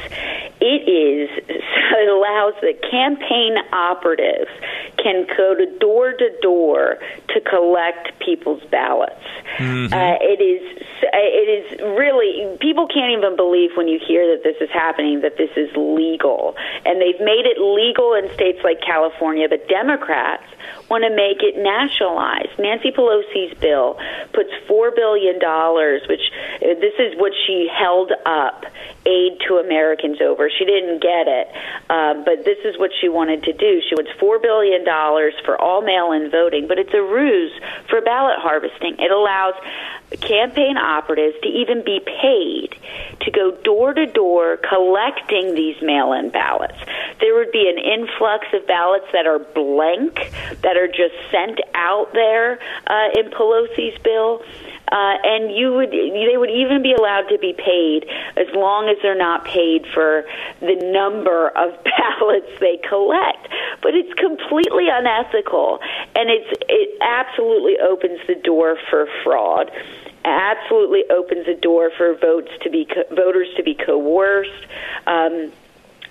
It is so it allows the campaign operatives can go to door to door to collect people's ballots. Mm-hmm. Uh, it is it is really people can't even believe when you hear that this is happening that this is legal, and they've made it legal in states like California. But Democrats want to make it nationalized. Nancy Pelosi's bill puts four billion dollars, which uh, this is what she held up aid to Americans over. She didn't get it, uh, but this is what she wanted to do. She wants four billion dollars for all mail-in voting, but it's a ruse for ballot harvesting. It allows campaign operatives to even be paid to go door to door collecting these mail in ballots. There would be an influx of ballots that are blank, that are just sent out there uh, in Pelosi's bill. Uh, and you would they would even be allowed to be paid as long as they're not paid for the number of ballots they collect. But it's completely unethical, and it's it absolutely opens the door for fraud absolutely opens the door for votes to be co- voters to be coerced. Um,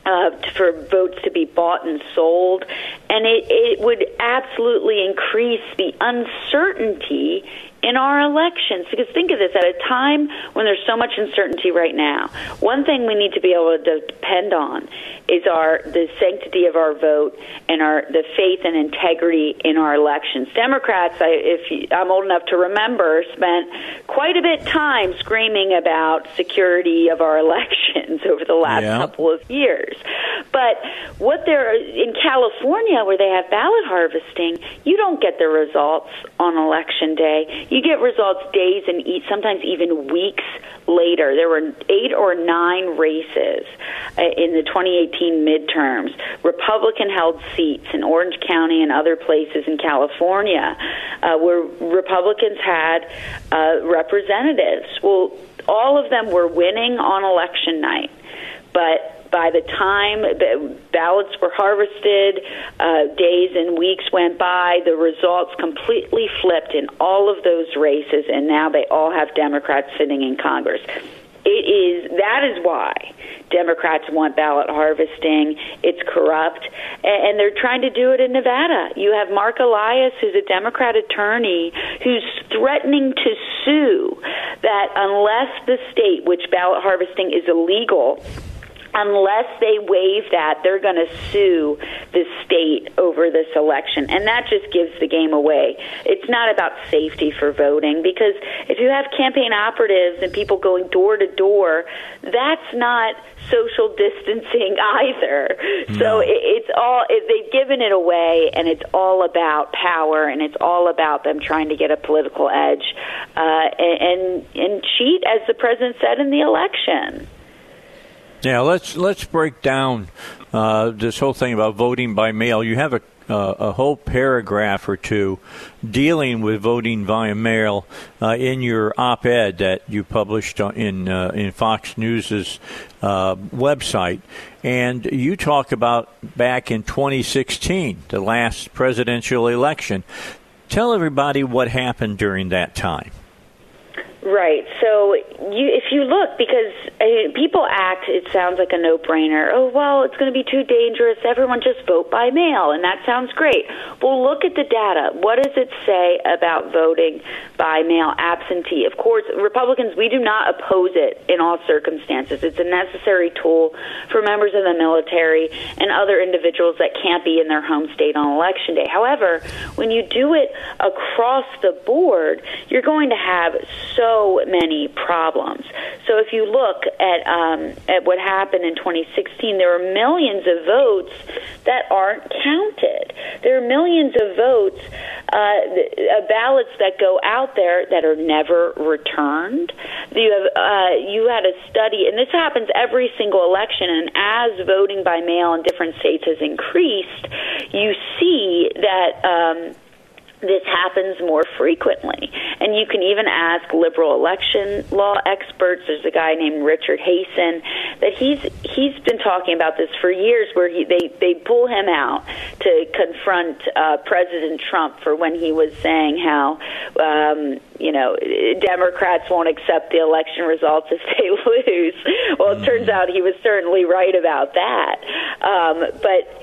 uh, for votes to be bought and sold, and it, it would absolutely increase the uncertainty in our elections. Because think of this at a time when there's so much uncertainty right now. One thing we need to be able to depend on is our the sanctity of our vote and our the faith and integrity in our elections. Democrats, I, if you, I'm old enough to remember, spent quite a bit of time screaming about security of our elections over the last yeah. couple of years. But what they're in California, where they have ballot harvesting, you don't get the results on election day. You get results days and sometimes even weeks later. There were eight or nine races uh, in the 2018 midterms. Republican held seats in Orange County and other places in California uh, where Republicans had uh, representatives. Well, all of them were winning on election night, but by the time ballots were harvested, uh, days and weeks went by, the results completely flipped in all of those races, and now they all have Democrats sitting in Congress. It is that is why Democrats want ballot harvesting. It's corrupt, and they're trying to do it in Nevada. You have Mark Elias, who's a Democrat attorney, who's threatening to sue that unless the state, which ballot harvesting is illegal, unless they waive that, they're going to sue the state over this election. And that just gives the game away. It's not about safety for voting because if you have campaign operatives and people going door to door, that's not social distancing either. No. So it, it's all it, they've given it away, and it's all about power, and it's all about them trying to get a political edge uh, and, and and cheat, as the president said in the election. Yeah, let's let's break down uh, this whole thing about voting by mail. You have a uh, a whole paragraph or two dealing with voting via mail uh, in your op-ed that you published in uh, in Fox News's uh, website, and you talk about back in 2016, the last presidential election. Tell everybody what happened during that time. Right. So you, if you look, because people act, it sounds like a no-brainer. Oh well, it's going to be too dangerous. Everyone just vote by mail, and that sounds great. Well, look at the data. What does it say about voting by mail absentee? Of course, Republicans we do not oppose it in all circumstances. It's a necessary tool for members of the military and other individuals that can't be in their home state on election day. However, when you do it across the board, you're going to have so so many problems. So if you look at um, at what happened in 2016, there are millions of votes that aren't counted. There are millions of votes, uh, uh, ballots that go out there that are never returned. You have uh, you had a study, and this happens every single election. And as voting by mail in different states has increased, you see that. Um, this happens more frequently. And you can even ask liberal election law experts. There's a guy named Richard Hasen that he's he's been talking about this for years, where he they they pull him out to confront uh, President Trump for when he was saying how. Um, you know, Democrats won't accept the election results if they lose. Well, it turns out he was certainly right about that. Um, but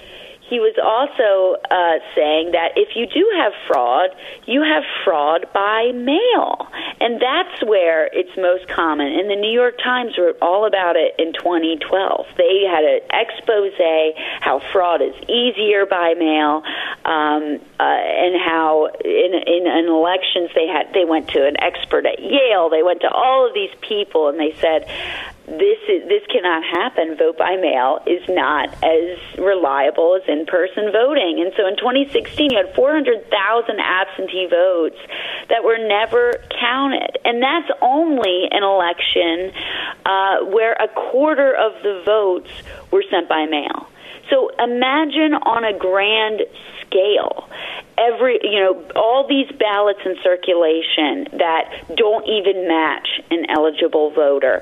he was also uh, saying that if you do have fraud, you have fraud by mail. And that's where it's most common. And the New York Times wrote all about it in 2012. They had an expose how fraud is easier by mail, um, uh, and how in, in, in elections they had they went to an expert at Yale. They went to all of these people, and they said this is this cannot happen. Vote by mail is not as reliable as in-person voting. And so in 2016, you had 400,000 absentee votes that were never counted, and that's only an election uh, where a quarter of the votes were sent by mail. So imagine on a grand scale every you know all these ballots in circulation that don't even match an eligible voter.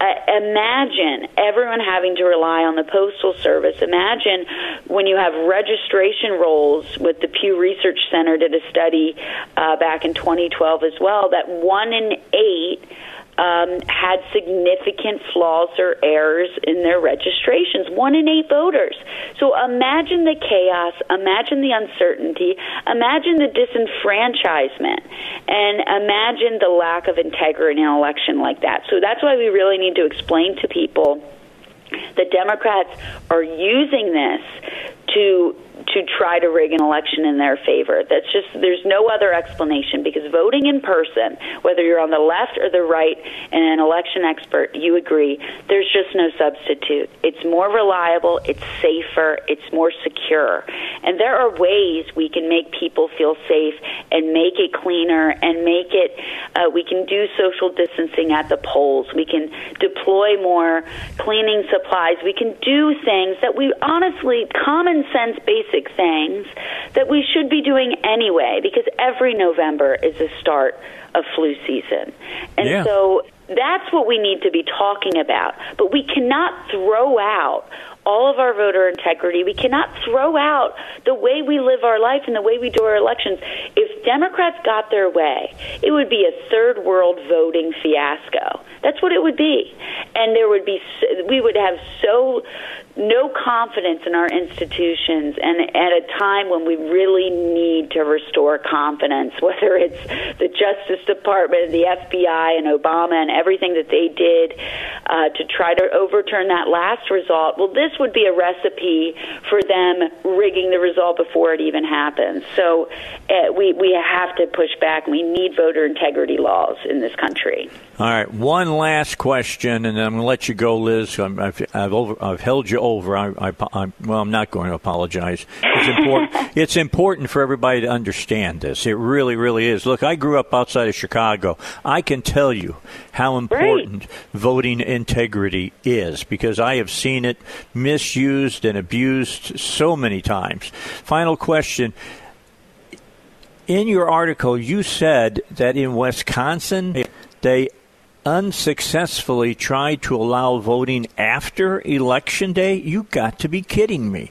Uh, imagine everyone having to rely on the postal service. Imagine when you have registration rolls with the pew research center did a study uh, back in 2012 as well that one in eight um, had significant flaws or errors in their registrations. One in eight voters. So imagine the chaos, imagine the uncertainty, imagine the disenfranchisement, and imagine the lack of integrity in an election like that. So that's why we really need to explain to people that Democrats are using this to to try to rig an election in their favor. That's just there's no other explanation because voting in person, whether you're on the left or the right, and an election expert, you agree, there's just no substitute. It's more reliable, it's safer, it's more secure. And there are ways we can make people feel safe and make it cleaner and make it uh, we can do social distancing at the polls. We can deploy more cleaning supplies. We can do things that we honestly common sense basic things that we should be doing anyway because every November is the start of flu season. And yeah. so that's what we need to be talking about. But we cannot throw out all of our voter integrity. We cannot throw out the way we live our life and the way we do our elections. If Democrats got their way, it would be a third world voting fiasco. That's what it would be. And there would be, we would have so no confidence in our institutions and at a time when we really need to restore confidence, whether it's the Justice Department, the FBI, and Obama and everything that they did uh, to try to overturn that last result. Well, this would be a recipe for them rigging the result before it even happens. So uh, we, we have to push back. We need voter integrity laws in this country. All right, one last question, and I'm going to let you go, Liz. i have I've, over, I've held you over. I, I, I, well, I'm not going to apologize. It's important. it's important for everybody to understand this. It really, really is. Look, I grew up outside of Chicago. I can tell you how important right. voting integrity is because I have seen it misused and abused so many times. Final question in your article, you said that in Wisconsin, they unsuccessfully tried to allow voting after Election Day? You got to be kidding me.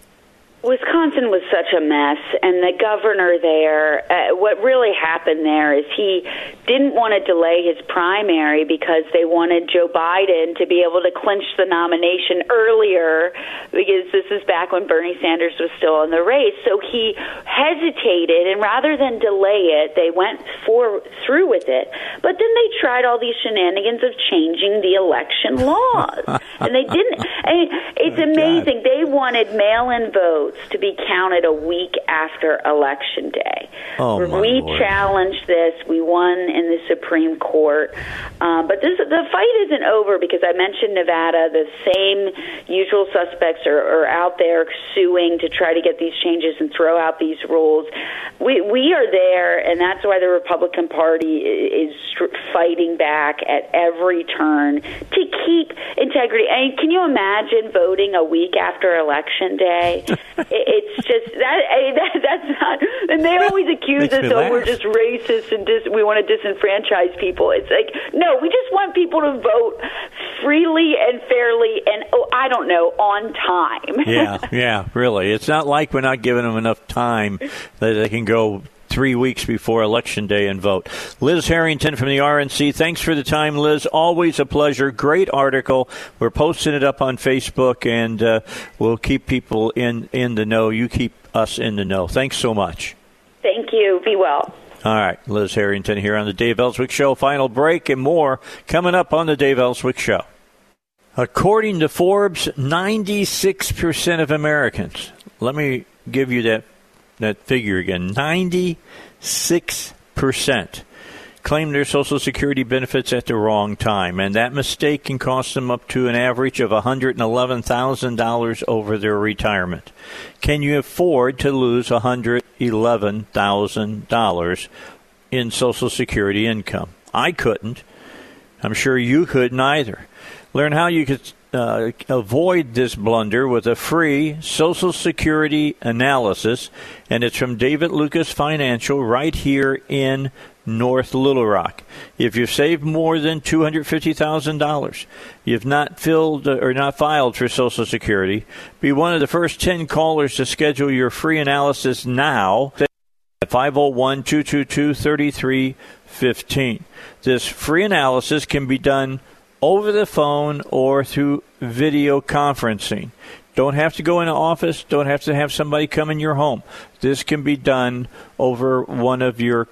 Wisconsin was such a mess, and the governor there, uh, what really happened there is he didn't want to delay his primary because they wanted Joe Biden to be able to clinch the nomination earlier because this is back when Bernie Sanders was still in the race. So he hesitated, and rather than delay it, they went for through with it. But then they tried all these shenanigans of changing the election laws, and they didn't. Mean, it's oh, amazing. God. They wanted mail-in votes votes to be counted a week after Election Day. Oh, we Lord. challenged this. We won in the Supreme Court. Um, but this, the fight isn't over because I mentioned Nevada. The same usual suspects are, are out there suing to try to get these changes and throw out these rules. We, we are there, and that's why the Republican Party is fighting back at every turn to keep integrity. I mean, can you imagine voting a week after Election Day? it's just that, that that's not. And they always accuse us, oh, we're just racist and dis, we want to disenfranchise people. It's like, no, we just want people to vote freely and fairly and, oh, I don't know, on time. yeah, yeah, really. It's not like we're not giving them enough time that they can go three weeks before Election Day and vote. Liz Harrington from the RNC, thanks for the time, Liz. Always a pleasure. Great article. We're posting it up on Facebook, and uh, we'll keep people in, in the know. You keep us in the know. Thanks so much. Thank you. Be well. All right, Liz Harrington here on the Dave Elswick Show. Final break and more coming up on the Dave Elswick Show. According to Forbes, 96% of Americans, let me give you that that figure again 96% claim their Social Security benefits at the wrong time, and that mistake can cost them up to an average of $111,000 over their retirement. Can you afford to lose $111,000 in Social Security income? I couldn't. I'm sure you couldn't either. Learn how you could uh, avoid this blunder with a free Social Security analysis, and it's from David Lucas Financial right here in North Little Rock. If you've saved more than $250,000, you've not filled uh, or not filed for Social Security, be one of the first 10 callers to schedule your free analysis now at 501 222 3315. This free analysis can be done over the phone or through video conferencing. Don't have to go in an office, don't have to have somebody come in your home. This can be done over one of your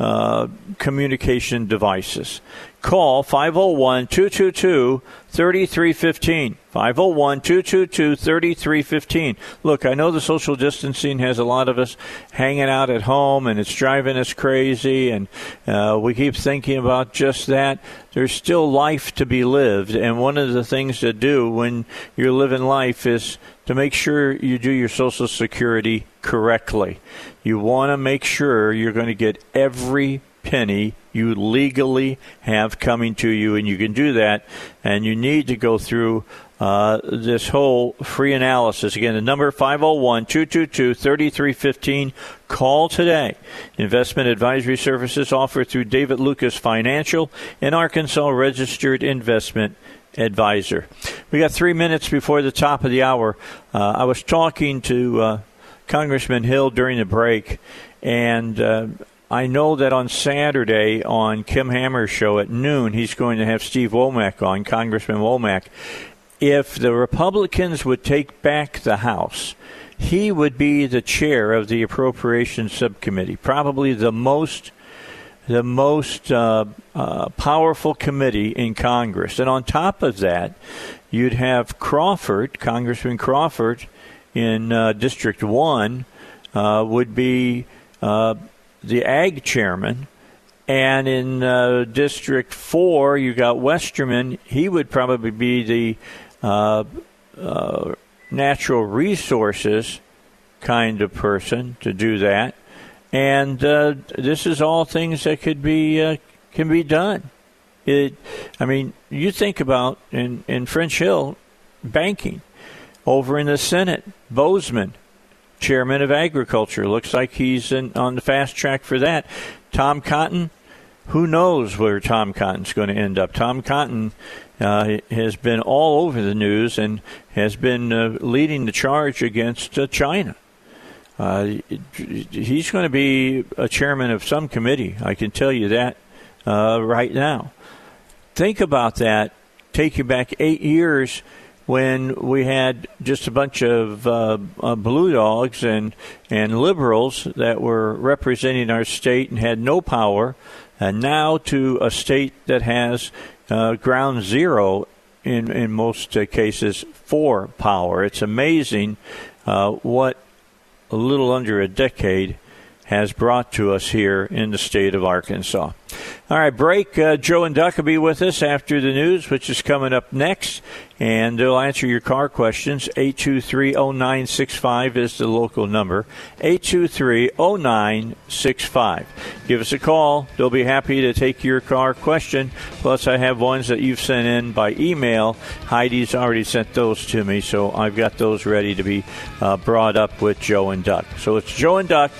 uh, communication devices. Call 501 222 3315. 501 222 3315. Look, I know the social distancing has a lot of us hanging out at home and it's driving us crazy, and uh, we keep thinking about just that. There's still life to be lived, and one of the things to do when you're living life is to make sure you do your Social Security correctly. You want to make sure you're going to get every penny you legally have coming to you, and you can do that. And you need to go through uh, this whole free analysis. Again, the number 501 222 3315. Call today. Investment advisory services offered through David Lucas Financial, an Arkansas registered investment advisor. We got three minutes before the top of the hour. Uh, I was talking to uh, Congressman Hill during the break, and uh, I know that on Saturday on Kim Hammer's show at noon, he's going to have Steve Womack on, Congressman Womack. If the Republicans would take back the House, he would be the chair of the Appropriations Subcommittee, probably the most the most uh, uh, powerful committee in Congress. And on top of that, you'd have Crawford, Congressman Crawford, in uh, District One, uh, would be uh, the ag chairman. And in uh, District 4, you got Westerman. He would probably be the uh, uh, natural resources kind of person to do that. And uh, this is all things that could be uh, can be done. It, I mean, you think about in, in French Hill banking over in the Senate, Boozman, chairman of agriculture. Looks like he's in, on the fast track for that. Tom Cotton, who knows where Tom Cotton's going to end up? Tom Cotton uh, has been all over the news and has been uh, leading the charge against uh, China. Uh, he's going to be a chairman of some committee. I can tell you that uh, right now. Think about that. Take you back eight years when we had just a bunch of uh, uh, blue dogs and and liberals that were representing our state and had no power, and now to a state that has uh, ground zero in in most uh, cases for power. It's amazing uh, what a little under a decade has brought to us here in the state of Arkansas. All right, break. Uh, Joe and Duck will be with us after the news, which is coming up next. And they'll answer your car questions. 823-0965 is the local number. 823-0965. Give us a call. They'll be happy to take your car question. Plus, I have ones that you've sent in by email. Heidi's already sent those to me, so I've got those ready to be uh, brought up with Joe and Duck. So it's Joe and Duck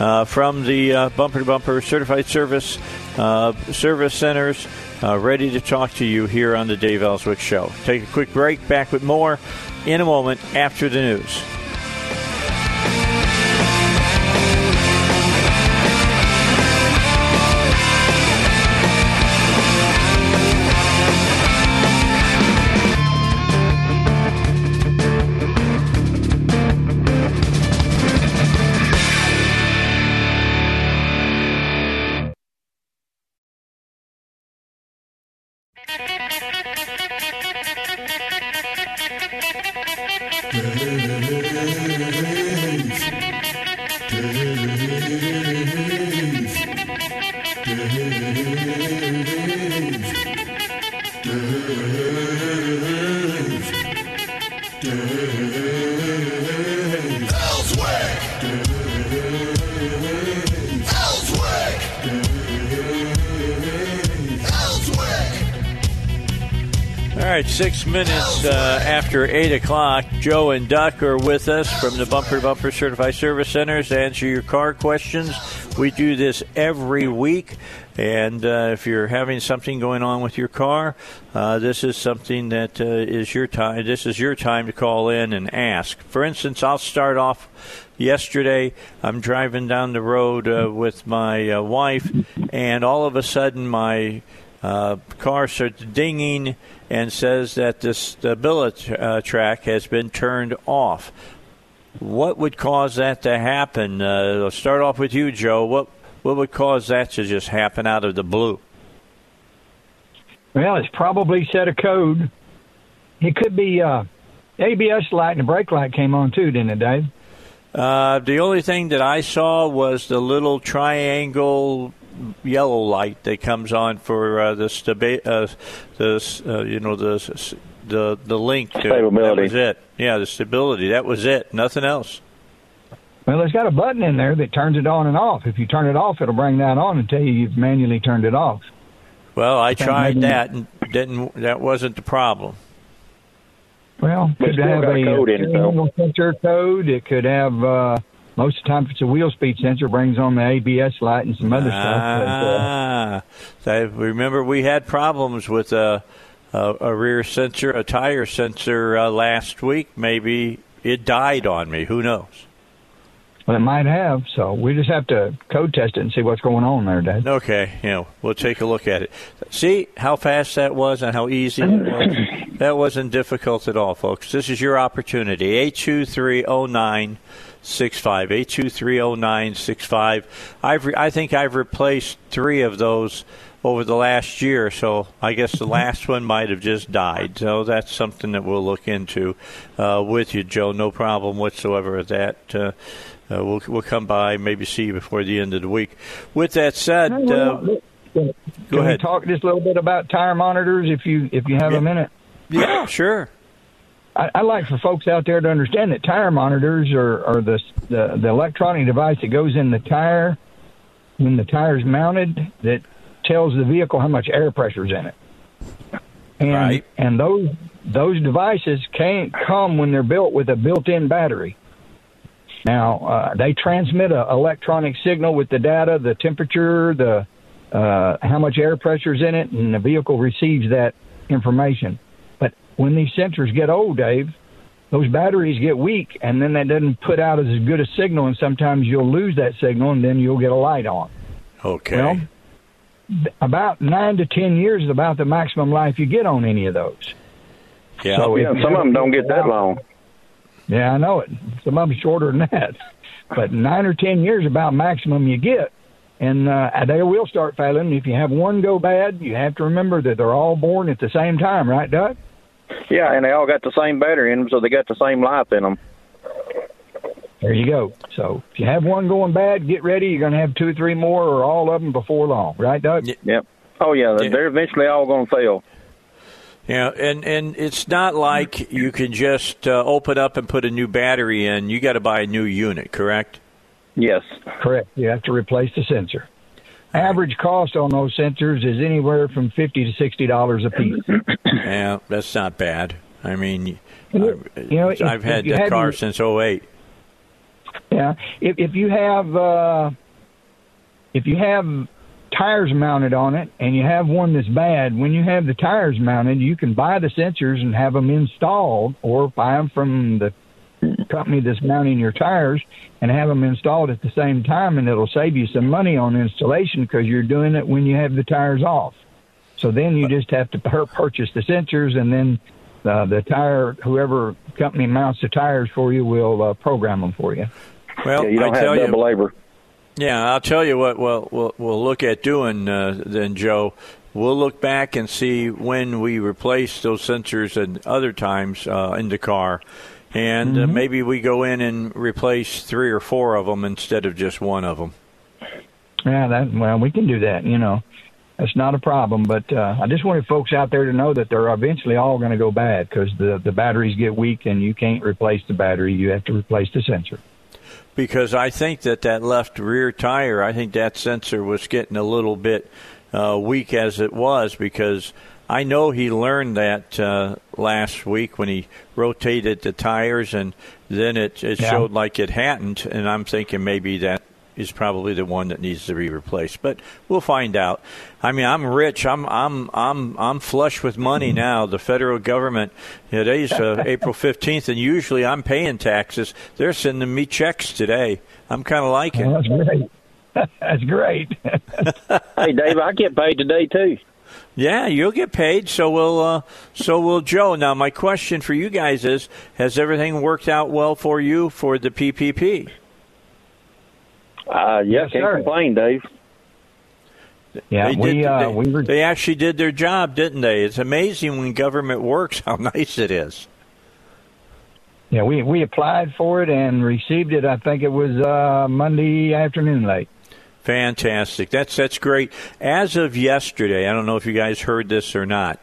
uh, from the Bumper to Bumper Certified Service uh, Service Centers, uh, ready to talk to you here on the Dave Elswick Show. Take a quick break. Back with more in a moment after the news. After 8 o'clock, Joe and Duck are with us from the Bumper to Bumper Certified Service Centers to answer your car questions. We do this every week, and uh, if you're having something going on with your car, uh, this is something that uh, is your time. This is your time to call in and ask. For instance, I'll start off yesterday. I'm driving down the road uh, with my uh, wife, and all of a sudden my uh, car starts dinging and says that the stability uh, track has been turned off. What would cause that to happen? Uh, will start off with you, Joe. What what would cause that to just happen out of the blue? Well, it's probably set a code. It could be uh, ABS light and the brake light came on too, didn't it, Dave? Uh, the only thing that I saw was the little triangle yellow light that comes on for uh, the stabi- uh, the uh, you know the the the link. To, Stability. That was it. Yeah, the stability. That was it. Nothing else. Well, it's got a button in there that turns it on and off. If you turn it off, it'll bring that on and tell you you've manually turned it off. Well, I tried that and didn't. That wasn't the problem. Well, But could still have got a a code in it, though. single sensor code. It could have uh, most of the time if it's a wheel speed sensor, brings on the ABS light and some other stuff. But, uh, Ah, I remember we had problems with a, a, a rear sensor, a tire sensor uh, last week. Maybe it died on me. Who knows? Well, it might have. So we just have to code test it and see what's going on there, Dave. Okay, know, we'll take a look at it. See how fast that was and how easy it was. that wasn't difficult at all, folks. This is your opportunity. Eight two three zero nine six five. Eight two three zero nine six five. I've re- I think I've replaced three of those over the last year, so I guess the last one might have just died. So that's something that we'll look into uh, with you, Joe. No problem whatsoever with that. Uh, uh, we'll we'll come by, maybe see you before the end of the week. With that said, uh, Can go ahead. talk just a little bit about tire monitors if you if you have a minute? Yeah, sure. I, I like for folks out there to understand that tire monitors are, are the, the the electronic device that goes in the tire when the tire's mounted that tells the vehicle how much air pressure's in it. And Right. and those those devices can't come when they're built with a built-in battery. Now uh, they transmit a electronic signal with the data, the temperature, the uh, how much air pressure's in it, and the vehicle receives that information. But when these sensors get old, Dave, those batteries get weak, and then that doesn't put out as good a signal, and sometimes you'll lose that signal, and then you'll get a light on. Okay. Well, about nine to ten years is about the maximum life you get on any of those. yeah. So if Yeah, some of them don't get that long. Yeah, I know it. Some of them shorter than that, but nine or ten years is about maximum you get, and uh, they will start failing. If you have one go bad, you have to remember that they're all born at the same time, right, Doug? Yeah, and they all got the same battery in them, so they got the same life in them. There you go. So if you have one going bad, get ready. You're going to have two or three more, or all of them before long, right, Doug? Yep. Oh yeah, Yeah. they're eventually all going to fail. Yeah, and and it's not like you can just uh, open up and put a new battery in. You got to buy a new unit, correct? Yes, correct. You have to replace the sensor. Average cost on those sensors is anywhere from fifty to sixty dollars a piece. yeah, that's not bad. I mean, you know, I've if, had if that car your, since 08. Yeah, if if you have uh, if you have tires mounted on it and you have one that's bad, when you have the tires mounted, you can buy the sensors and have them installed, or buy them from the company that's mounting your tires and have them installed at the same time, and it'll save you some money on installation because you're doing it when you have the tires off. So then you just have to pur- purchase the sensors, and then uh, the tire, whoever company mounts the tires for you, will uh, program them for you. Well, yeah, you don't I have tell double you, labor. Yeah, I'll tell you what. Well, we'll we'll look at doing uh, then, Joe. We'll look back and see when we replace those sensors and other times uh, in the car, and uh, Mhm. maybe we go in and replace three or four of them instead of just one of them. Yeah, that well, we can do that. You know, that's not a problem. But uh, I just wanted folks out there to know that they're eventually all going to go bad because the the batteries get weak and you can't replace the battery. You have to replace the sensor. Because I think that that left rear tire, I think that sensor was getting a little bit uh, weak as it was because I know he learned that uh, last week when he rotated the tires and then it, it Yeah. showed like it hadn't, and I'm thinking maybe that is probably the one that needs to be replaced. But we'll find out. I mean, I'm rich. I'm I'm I'm I'm flush with money now. The federal government. Today's uh, April 15th, and usually I'm paying taxes. They're sending me checks today. I'm kind of liking. Well, that's great. that's great. hey, Dave, I get paid today too. Yeah, you'll get paid. So will uh, so will Joe. Now, my question for you guys is: Has everything worked out well for you for the PPP? Uh, yeah, Yes, can't sir. complain, Dave. Yeah, they we did, uh, they, we were they actually did their job, didn't they? It's amazing when government works how nice it is. yeah we we applied for it and received it. I think it was uh, Monday afternoon late. Fantastic. That's that's great. As of yesterday, I don't know if you guys heard this or not,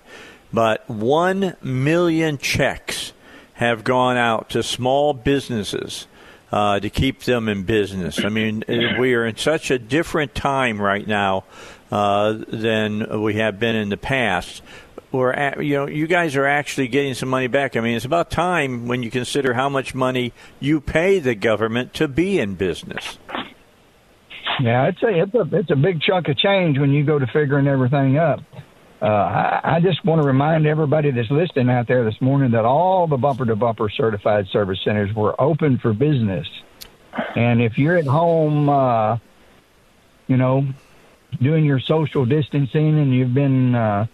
but 1 million checks have gone out to small businesses uh, to keep them in business. I mean, uh, we are in such a different time right now uh, than we have been in the past. At, you know, you guys are actually getting some money back. I mean, it's about time when you consider how much money you pay the government to be in business. Yeah, it's a it's a it's a big chunk of change when you go to figuring everything up. Uh, I, I just want to remind everybody that's listening out there this morning that all the bumper to bumper certified service centers were open for business. And if you're at home, uh, you know, doing your social distancing and you've been uh,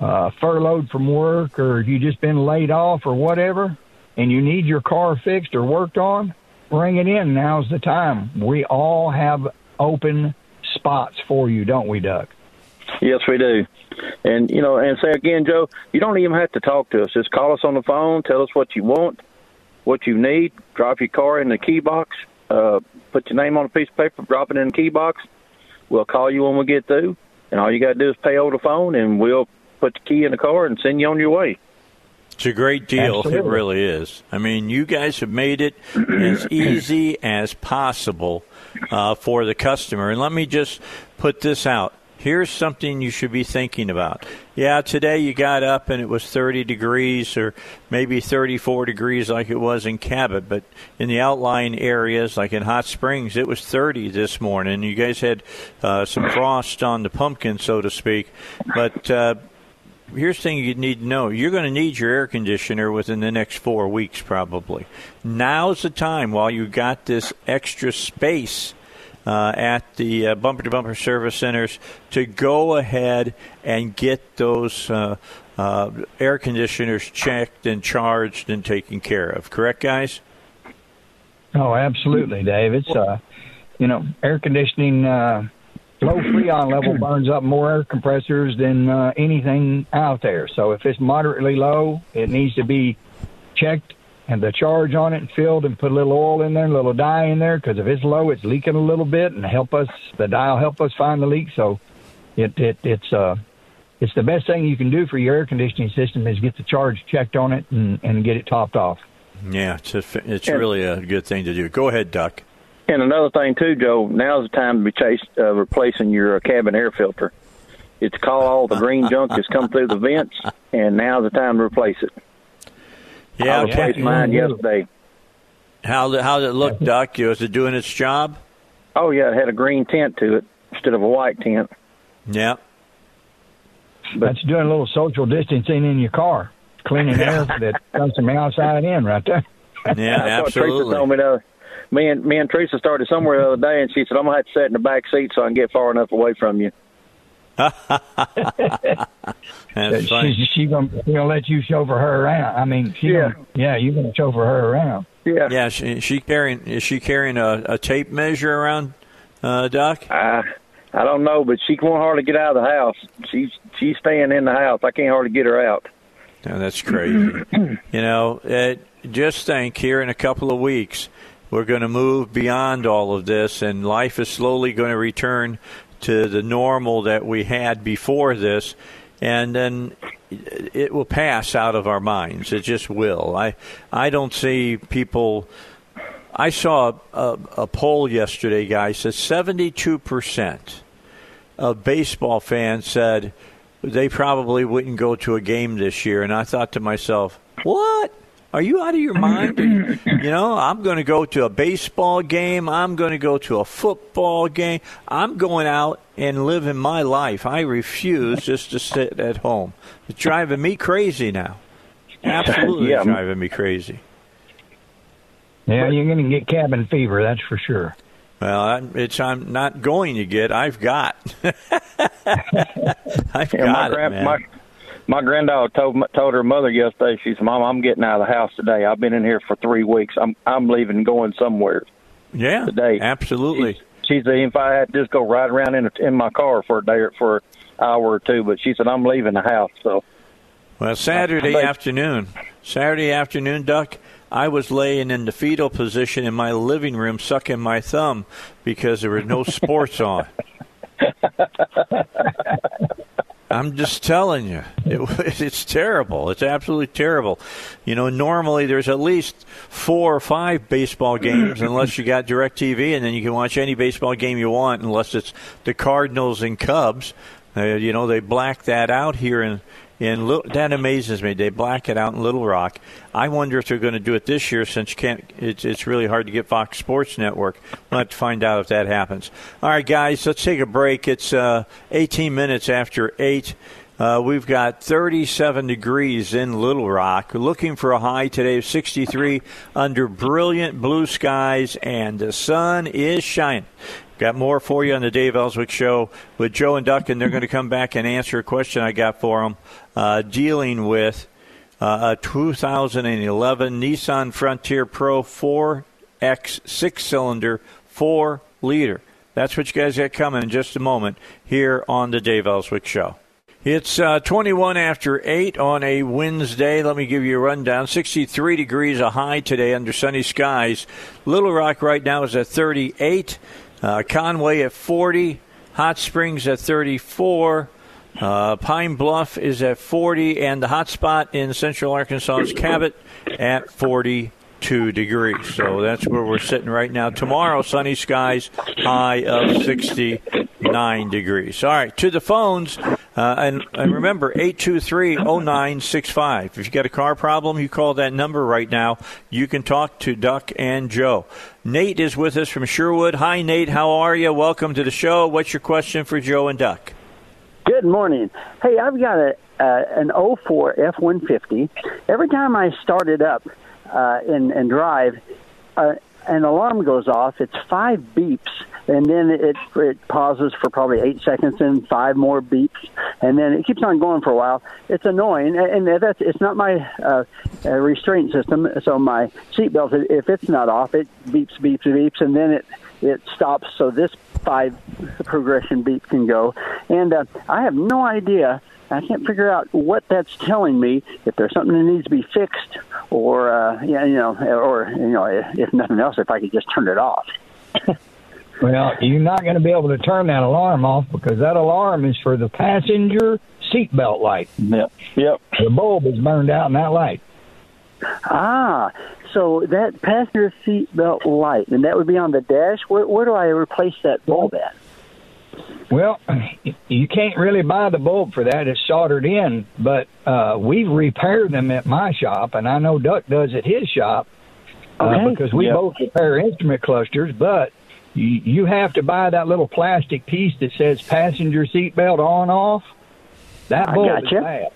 uh, furloughed from work or you just been laid off or whatever, and you need your car fixed or worked on, bring it in. Now's the time. We all have open spots for you, don't we, Doug? Yes, we do. And you know, and say again, Joe, you don't even have to talk to us. Just call us on the phone, tell us what you want, what you need, drop your car in the key box, uh, put your name on a piece of paper, drop it in the key box. We'll call you when we get through, and all you got to do is pay over the phone, and we'll put the key in the car and send you on your way. It's a great deal. Absolutely. It really is. I mean, you guys have made it as easy as possible uh, for the customer. And let me just put this out. Here's something you should be thinking about. Yeah, today you got up and it was 30 degrees or maybe 34 degrees like it was in Cabot, but in the outlying areas like in Hot Springs, it was 30 this morning. You guys had uh, some frost on the pumpkin, so to speak. But uh, here's the thing you need to know you're going to need your air conditioner within the next four weeks probably now's the time while you got this extra space uh, at the uh, bumper to bumper service centers to go ahead and get those uh, uh, air conditioners checked and charged and taken care of correct guys Oh, absolutely, Dave. It's uh, you know, air conditioning uh, low freon level burns up more air compressors than uh, anything out there. So if it's moderately low, it needs to be checked and the charge on it and filled and put a little oil in there, a little dye in there, because if it's low, it's leaking a little bit and help us. The dye will help us find the leak. So it it it's uh it's the best thing you can do for your air conditioning system is get the charge checked on it and, and get it topped off. Yeah, it's a, it's really a good thing to do. Go ahead, Duck. And another thing too, Joe. Now's the time to be chase, uh, replacing your uh, cabin air filter. It's called all the green junk that's come through the vents, and now's the time to replace it. Yeah, I replaced yeah. mine yesterday. How did, how did it look, Duck? Was it doing its job? Oh yeah, it had a green tint to it instead of a white tint. Yeah. That's doing a little social distancing in your car, cleaning air that comes from outside in right there. Yeah, That's what Teresa told me the me and me and Teresa started somewhere the other day, and she said I'm gonna have to sit in the back seat so I can get far enough away from you. That's funny. She's she gonna, she gonna let you chauffeur her around. I mean, she Yeah. gonna, yeah, you're gonna chauffeur her around. Yeah. Yeah. She, she carrying is she carrying a, a tape measure around, uh, Duck? I I don't know, but she won't hardly get out of the house. She's she's staying in the house. I can't hardly get her out. No, that's crazy. you know, it, just think here in a couple of weeks, we're going to move beyond all of this, and life is slowly going to return to the normal that we had before this, and then it will pass out of our minds. It just will. I I don't see people. I saw a, a, poll yesterday, guys, that seventy-two percent of baseball fans said they probably wouldn't go to a game this year. And I thought to myself, what? Are you out of your mind? you know, I'm going to go to a baseball game. I'm going to go to a football game. I'm going out and living my life. I refuse just to sit at home. It's driving me crazy now. Absolutely Yeah. driving me crazy. Yeah, you're gonna get cabin fever, that's for sure. Well, I'm, it's I'm not going to get. I've got. I've Yeah, got my it, grand man. my my granddaughter told told her mother yesterday. She said, "Mom, I'm getting out of the house today. I've been in here for three weeks. I'm I'm leaving, going somewhere yeah, today." Absolutely. She said, "If I had to just go ride around in in my car for a day or for an hour or two, but she said I'm leaving the house." So Well, Saturday Like- afternoon, Saturday afternoon, Duck, I was laying in the fetal position in my living room, sucking my thumb because there were no sports on. I'm just telling you, it, it's terrible. It's absolutely terrible. You know, normally there's at least four or five baseball games, unless you got Directv, and then you can watch any baseball game you want, unless it's the Cardinals and Cubs. Uh, you know, they black that out here in Lit- that amazes me. They black it out in Little Rock. I wonder if they're going to do it this year since can't. It's it's really hard to get Fox Sports Network. We'll have to find out if that happens. All right, guys, let's take a break. It's uh, 18 minutes after eight. Uh, we've got 37 degrees in Little Rock. Looking for a high today of 63 under brilliant blue skies, and the sun is shining. Got more for you on the Dave Elswick Show with Joe and Duck, and they're going to come back and answer a question I got for them uh, dealing with uh, a 2011 Nissan Frontier Pro 4X six cylinder, four liter. That's what you guys got coming in just a moment here on the Dave Elswick Show. It's uh, 21 after 8 on a Wednesday. Let me give you a rundown. 63 degrees a high today under sunny skies. Little Rock right now is at 38. Uh, Conway at 40. Hot Springs at 34. Uh, Pine Bluff is at 40. And the hot spot in central Arkansas is Cabot at 42 degrees. So that's where we're sitting right now. Tomorrow, sunny skies, high of 69 degrees. All right, to the phones. Uh, and, and remember, 823-0965. If you got a car problem, you call that number right now. You can talk to Duck and Joe. Nate is with us from Sherwood. Hi, Nate. How are you? Welcome to the show. What's your question for Joe and Duck? Good morning. Hey, I've got a uh, an 04 F-150. Every time I start it up uh, and, and drive, uh, an alarm goes off. It's five beeps, and then it it pauses for probably eight seconds, and five more beeps, and then it keeps on going for a while. It's annoying, and that's it's not my uh, uh, restraint system. So my seatbelt, if it's not off, it beeps, beeps, beeps, and then it it stops. So this five progression beep can go, and uh, I have no idea. I can't figure out what that's telling me. If there's something that needs to be fixed, or uh, yeah, you know, or you know, if nothing else, if I could just turn it off. Well, you're not going to be able to turn that alarm off because that alarm is for the passenger seatbelt light. Yep. Yep. The bulb is burned out in that light. Ah, so that passenger seat belt light, and that would be on the dash. Where, where do I replace that bulb at? Well, you can't really buy the bulb for that. It's soldered in, but uh, we repair them at my shop, and I know Duck does at his shop uh, Okay. because we Yep. both repair instrument clusters. But you, you have to buy that little plastic piece that says passenger seatbelt on off. That I bulb gotcha. is bad.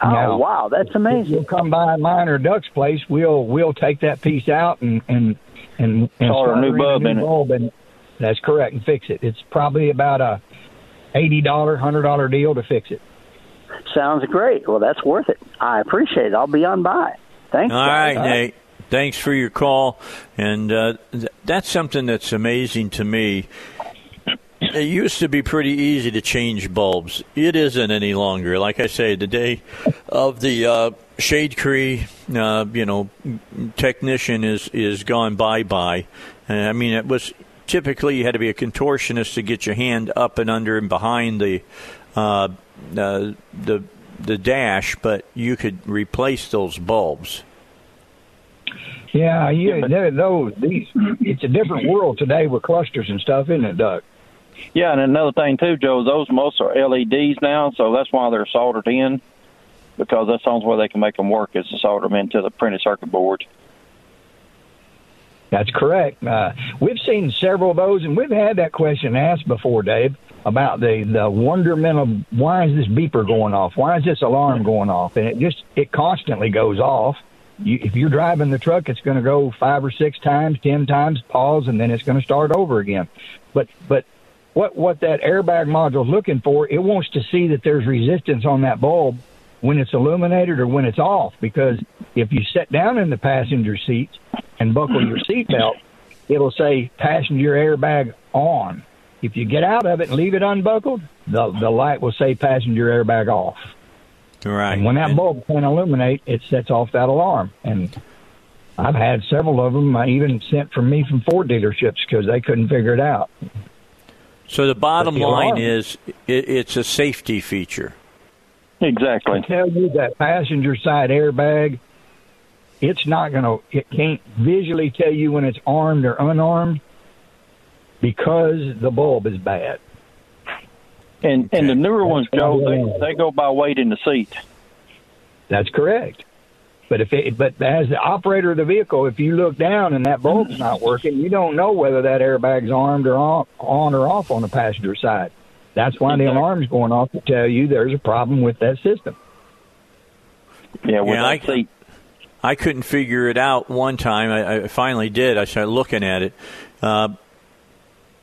Oh, Now, wow, that's amazing. You'll come by mine or Duck's place. We'll we'll take that piece out and and and, and Solder a new solder bulb in it. and that's correct and fix it. It's probably about a eighty dollar, hundred dollar deal to fix it. Sounds great. Well, that's worth it. I appreciate it. I'll be on by. Thanks. All guys. right, Nate. Thanks for your call. And uh, th- that's something that's amazing to me. It used to be pretty easy to change bulbs. It isn't any longer. Like I say, the day of the uh, shade tree, uh, you know, technician is is gone bye bye. I mean, it was typically you had to be a contortionist to get your hand up and under and behind the uh, uh, the the dash, but you could replace those bulbs. Yeah, you they're- those these. It's a different world today with clusters and stuff, isn't it, Duck? Yeah, and another thing too, Joe, those most are LEDs now, so that's why they're soldered in because that's the only way they can make them work is to solder them into the printed circuit board. That's correct. Uh, we've seen several of those, and we've had that question asked before, Dave, about the the wonderment of why is this beeper going off? Why is this alarm going off? And it just it constantly goes off. You, if you're driving the truck, it's going to go five or six times, ten times, pause, and then it's going to start over again. But but what what that airbag module is looking for, it wants to see that there's resistance on that bulb when it's illuminated or when it's off. Because if you sit down in the passenger seat and buckle your seatbelt, it'll say passenger airbag on. If you get out of it and leave it unbuckled, the the light will say passenger airbag off. Right. And when that bulb can illuminate, it sets off that alarm. And I've had several of them, I uh, even sent from me from Ford dealerships because they couldn't figure it out. So the bottom the line alarm- is it, it's a safety feature. Exactly. I tell you that passenger side airbag, it's not going to, it can't visually tell you when it's armed or unarmed because the bulb is bad. And and the newer ones, Joe, they, they go by weight in the seat. That's correct. But if it, but as the operator of the vehicle, if you look down and that bulb's not working, you don't know whether that airbag's armed or on, on or off on the passenger side. That's why the alarm's going off to tell you there's a problem with that system. Yeah, yeah, I, I couldn't figure it out one time. I, I finally did. I started looking at it. Uh,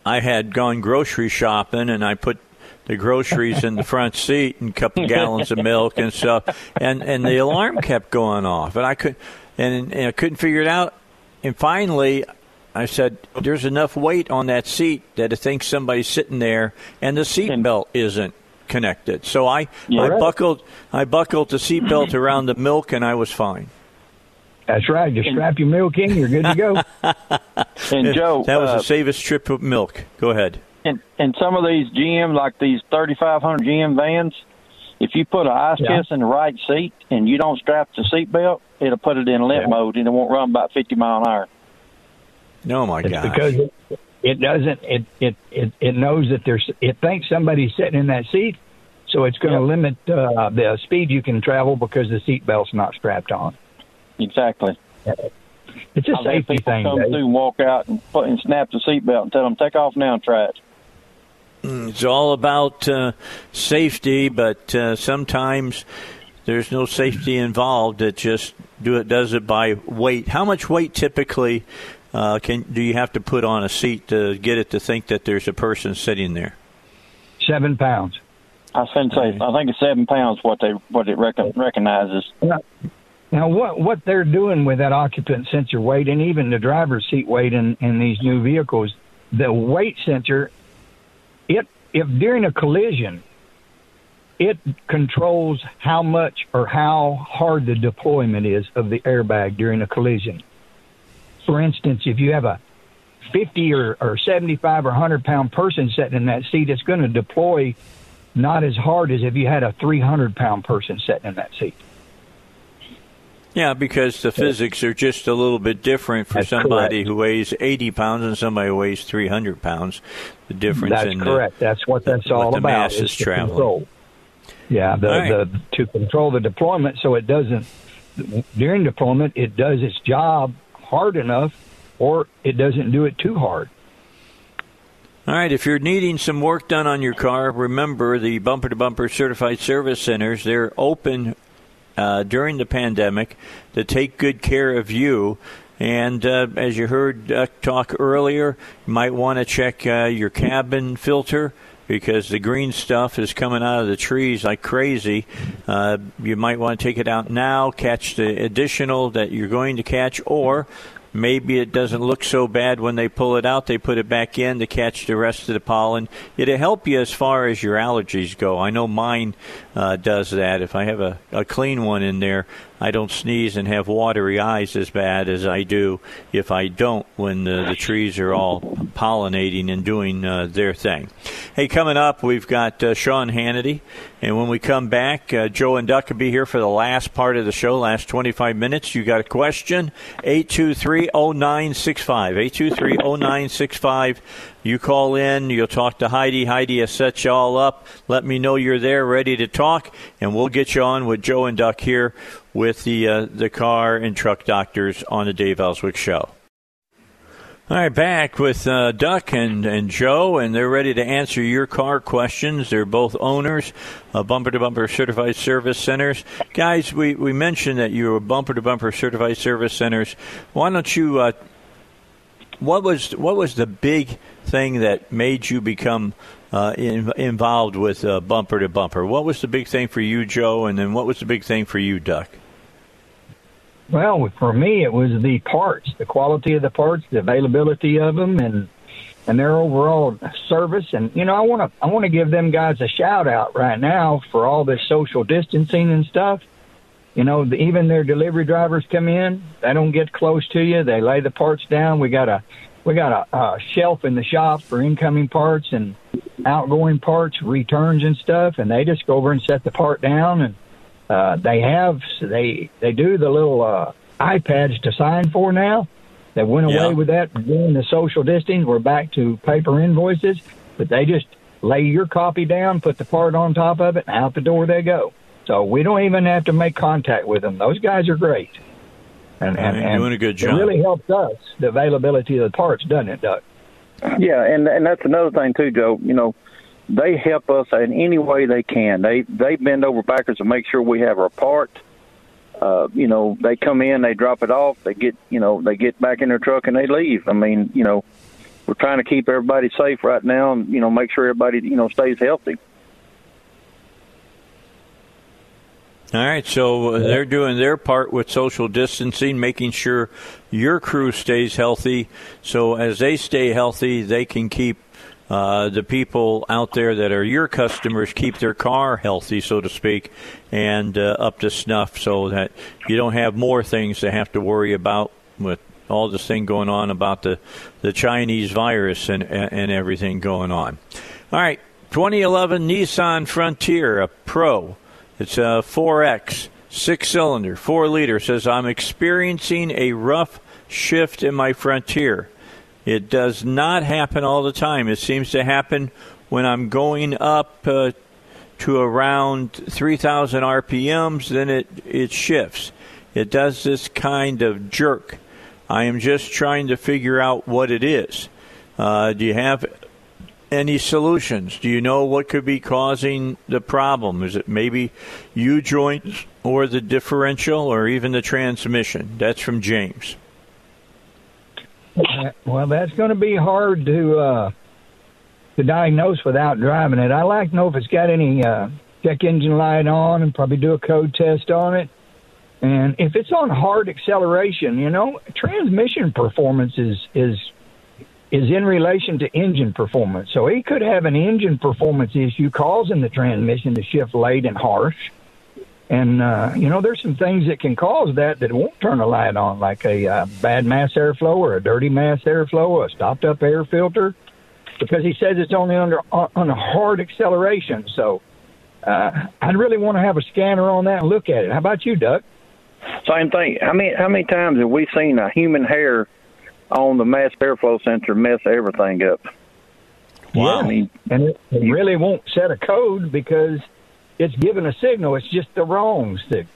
I had gone grocery shopping, and I put the groceries in the front seat and a couple gallons of milk and stuff, and and the alarm kept going off, and I could, and, and I couldn't figure it out. And finally, I said, "There's enough weight on that seat that it thinks somebody's sitting there, and the seat belt isn't connected." So I Yeah. I Right. buckled I buckled the seat belt around the milk, and I was fine. That's right. Just strap your milk in, you're good to go. And Joe, that was uh, the safest trip of milk. Go ahead. And and some of these GM, like these 3500 GM vans, if you put an ice Yeah. chest in the right seat and you don't strap the seat belt, it'll put it in limp mode and it won't run about 50 mile an hour. No, my god! because it, it doesn't. It, it it it knows that there's. It thinks somebody's sitting in that seat, so it's going to limit uh, the speed you can travel because the seat belt's not strapped on. Exactly. It's a I've had safety people thing. come Dave. through and walk out and put and snap the seat belt and tell them take off now and try it. Mm, It's all about uh, safety, but uh, sometimes there's no safety involved. It just do it does it by weight. How much weight typically uh, can do you have to put on a seat to get it to think that there's a person sitting there? Seven pounds. I was going say, I think it's seven pounds what they what it recon, recognizes. Now, now, what what they're doing with that occupant sensor weight and even the driver's seat weight in, in these new vehicles, the weight sensor, it if during a collision, it controls how much or how hard the deployment is of the airbag during a collision. For instance, if you have a 50 or, or 75 or 100 pound person sitting in that seat, it's going to deploy not as hard as if you had a 300 pound person sitting in that seat. Yeah, because the physics are just a little bit different for That's somebody correct. who weighs 80 pounds and somebody who weighs 300 pounds. The difference That's in correct. that's what that's what all the about. mass is traveling. Control. Yeah, the, right. the to control the deployment so it doesn't during deployment it does its job hard enough or it doesn't do it too hard. All right, if you're needing some work done on your car, remember the Bumper to Bumper Certified Service Centers. They're open uh, during the pandemic to take good care of you. And uh, as you heard talk earlier, you might want to check uh, your cabin filter because the green stuff is coming out of the trees like crazy. Uh, you might want to take it out now, catch the additional that you're going to catch, or maybe it doesn't look so bad when they pull it out. They put it back in to catch the rest of the pollen. It'll help you as far as your allergies go. I know mine uh, does that. If I have a, a clean one in there, I don't sneeze and have watery eyes as bad as I do if I don't when the, the trees are all pollinating and doing uh, their thing. Hey, coming up, we've got uh, Sean Hannity. And when we come back, uh, Joe and Duck will be here for the last part of the show, last 25 minutes. You got a question? 823 0965. 823 0965. You call in, you'll talk to Heidi. Heidi has set you all up. Let me know you're there, ready to talk, and we'll get you on with Joe and Duck here with the uh, the car and truck doctors on the Dave Elswick Show. All right, back with uh, Duck and, and Joe, and they're ready to answer your car questions. They're both owners of Bumper to Bumper Certified Service Centers. Guys, we, we mentioned that you were Bumper to Bumper Certified Service Centers. Why don't you, uh, what was what was the big thing that made you become uh, in, involved with uh, Bumper to Bumper? What was the big thing for you, Joe, and then what was the big thing for you, Duck? Well, for me, it was the parts, the quality of the parts, the availability of them, and and their overall service. And you know, I want to I want to give them guys a shout out right now for all this social distancing and stuff. You know, the, even their delivery drivers come in, they don't get close to you. They lay the parts down. We got a we got a, a shelf in the shop for incoming parts and outgoing parts, returns and stuff, and they just go over and set the part down and uh, they have they they do the little uh, iPads to sign for now. They went away Yeah. with that during the social distancing. We're back to paper invoices, but they just lay your copy down, put the part on top of it, and out the door they go. So we don't even have to make contact with them. Those guys are great, and and, and doing a good job. It really helps us the availability of the parts, doesn't it, Doug? Yeah, and and that's another thing too, Joe. You know, they help us in any way they can. They they bend over backwards to make sure we have our part. Uh, you know, they come in, they drop it off, they get you know they get back in their truck and they leave. I mean, you know, we're trying to keep everybody safe right now, and you know, make sure everybody you know stays healthy. All right, so uh, they're doing their part with social distancing, making sure your crew stays healthy. So as they stay healthy, they can keep uh, the people out there that are your customers keep their car healthy, so to speak, and uh, up to snuff, so that you don't have more things to have to worry about with all this thing going on about the the Chinese virus and and everything going on. All right, 2011 Nissan Frontier, a Pro. It's a 4X, six cylinder, four liter. Says, I'm experiencing a rough shift in my Frontier. It does not happen all the time. It seems to happen when I'm going up uh, to around 3,000 RPMs, then it, it shifts. It does this kind of jerk. I am just trying to figure out what it is. Uh, do you have any solutions? Do you know what could be causing the problem? Is it maybe U joints or the differential or even the transmission? That's from James. Uh, Well, that's going to be hard to uh, to diagnose without driving it. I like to know if it's got any uh, check engine light on, and probably do a code test on it. And if it's on hard acceleration, you know, transmission performance is is is in relation to engine performance. So he could have an engine performance issue causing the transmission to shift late and harsh. And uh, you know, there's some things that can cause that that won't turn a light on, like a uh, bad mass airflow or a dirty mass airflow, a stopped up air filter, because he says it's only under on a hard acceleration. So uh, I'd really want to have a scanner on that and look at it. How about you, Duck? Same thing. How many how many times have we seen a human hair on the mass airflow sensor mess everything up? Wow. I mean, and it, it really won't set a code because it's giving a signal. It's just the wrong signal.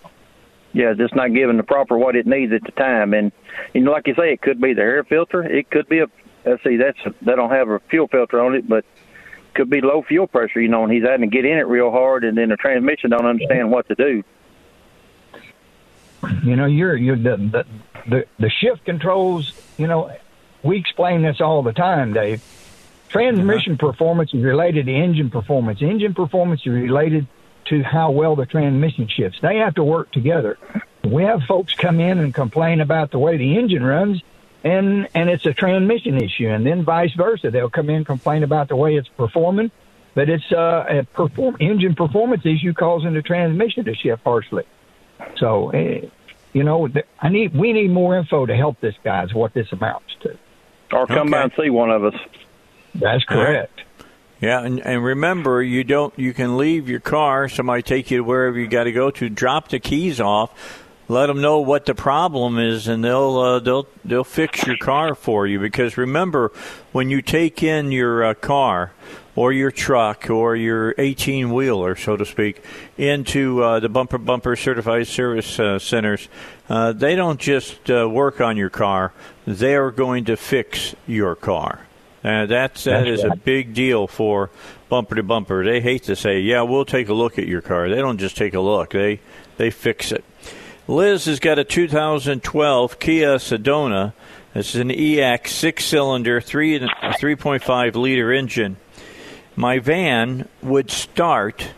Yeah, just not giving the proper what it needs at the time. And you know, like you say, it could be the air filter. It could be a. Let's see, that's they don't have a fuel filter on it, but could be low fuel pressure. You know, and he's having to get in it real hard, and then the transmission don't understand what to do. You know, you're you're the the the, the shift controls. You know, we explain this all the time, Dave. Transmission uh-huh. performance is related to engine performance. Engine performance is related to how well the transmission shifts. They have to work together. We have folks come in and complain about the way the engine runs, and and it's a transmission issue, and then vice versa. They'll come in and complain about the way it's performing, but it's uh, a perform engine performance issue causing the transmission to shift harshly. So, uh, you know, I need we need more info to help this guy. Is what this amounts to. Or come okay. by and see one of us. That's correct. Yeah, and, and remember, you don't. You can leave your car. Somebody take you to wherever you got to go to. Drop the keys off. Let them know what the problem is, and they'll uh, they'll they'll fix your car for you. Because remember, when you take in your uh, car or your truck or your 18 wheeler, so to speak, into uh, the bumper bumper certified service uh, centers, uh, they don't just uh, work on your car; they are going to fix your car. Uh, that's that is a big deal for bumper to bumper. They hate to say, "Yeah, we'll take a look at your car." They don't just take a look; they they fix it. Liz has got a 2012 Kia Sedona. This is an EX six-cylinder, three 3.5 liter engine. My van would start,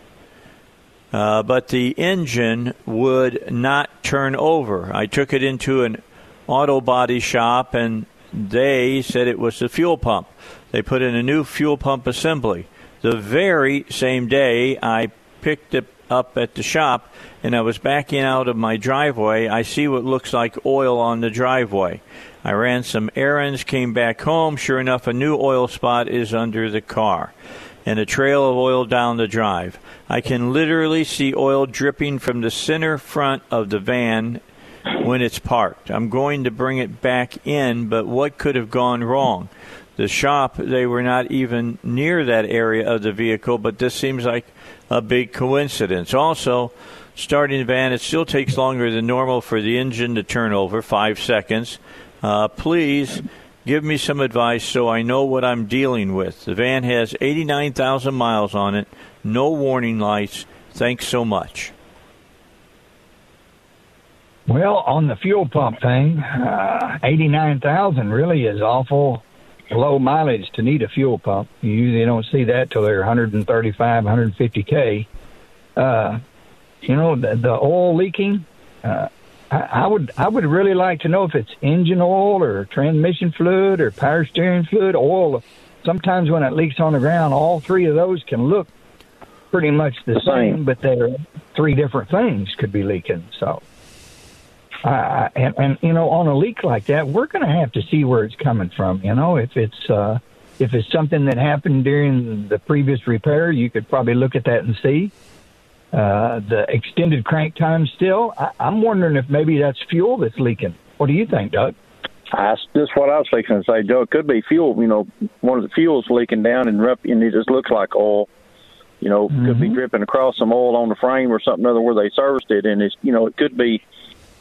uh, but the engine would not turn over. I took it into an auto body shop, and they said it was the fuel pump. They put in a new fuel pump assembly. The very same day I picked it up at the shop and I was backing out of my driveway, I see what looks like oil on the driveway. I ran some errands, came back home. Sure enough, a new oil spot is under the car and a trail of oil down the drive. I can literally see oil dripping from the center front of the van when it's parked. I'm going to bring it back in, but what could have gone wrong? The shop, they were not even near that area of the vehicle, but this seems like a big coincidence. Also, starting van, it still takes longer than normal for the engine to turn over, five seconds. Uh, please give me some advice so I know what I'm dealing with. The van has 89,000 miles on it, no warning lights. Thanks so much. Well, on the fuel pump thing, uh, 89,000 really is awful low mileage to need a fuel pump. You usually don't see that till they're 135, 150K. Uh, you know, the, the oil leaking, uh, I, I would I would really like to know if it's engine oil or transmission fluid or power steering fluid, oil. Sometimes when it leaks on the ground, all three of those can look pretty much the same, but they're three different things could be leaking. So uh, and, and you know, on a leak like that, we're going to have to see where it's coming from. You know, if it's uh, if it's something that happened during the previous repair, you could probably look at that and see. Uh, the extended crank time still, I, I'm wondering if maybe that's fuel that's leaking. What do you think, Doug? That's just what I was thinking. to say, Joe. It could be fuel. You know, one of the fuels leaking down and, rep, and it just looks like oil. You know, mm-hmm. could be mm-hmm. dripping across some oil on the frame or something other where they serviced it, and it's you know it could be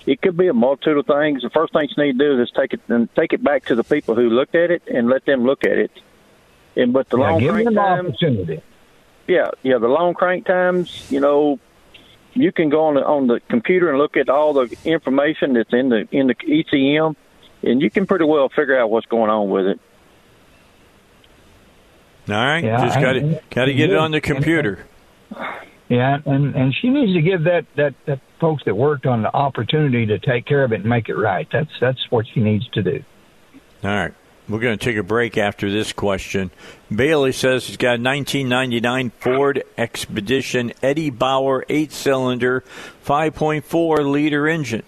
it could be a multitude of things. The first thing you need to do is take it and take it back to the people who looked at it and let them look at it. And but the yeah, long give them times, opportunity. Yeah, yeah, the long crank times. You know, you can go on the on the computer and look at all the information that's in the in the ECM, and you can pretty well figure out what's going on with it. All right, yeah, just got to got to get it on the computer. Yeah, and and she needs to give that that that folks that worked on the opportunity to take care of it and make it right. That's that's what she needs to do. All right. We're going to take a break after this question. Bailey says he's got a 1999 Ford Expedition Eddie Bauer 8 cylinder 5.4 liter engine.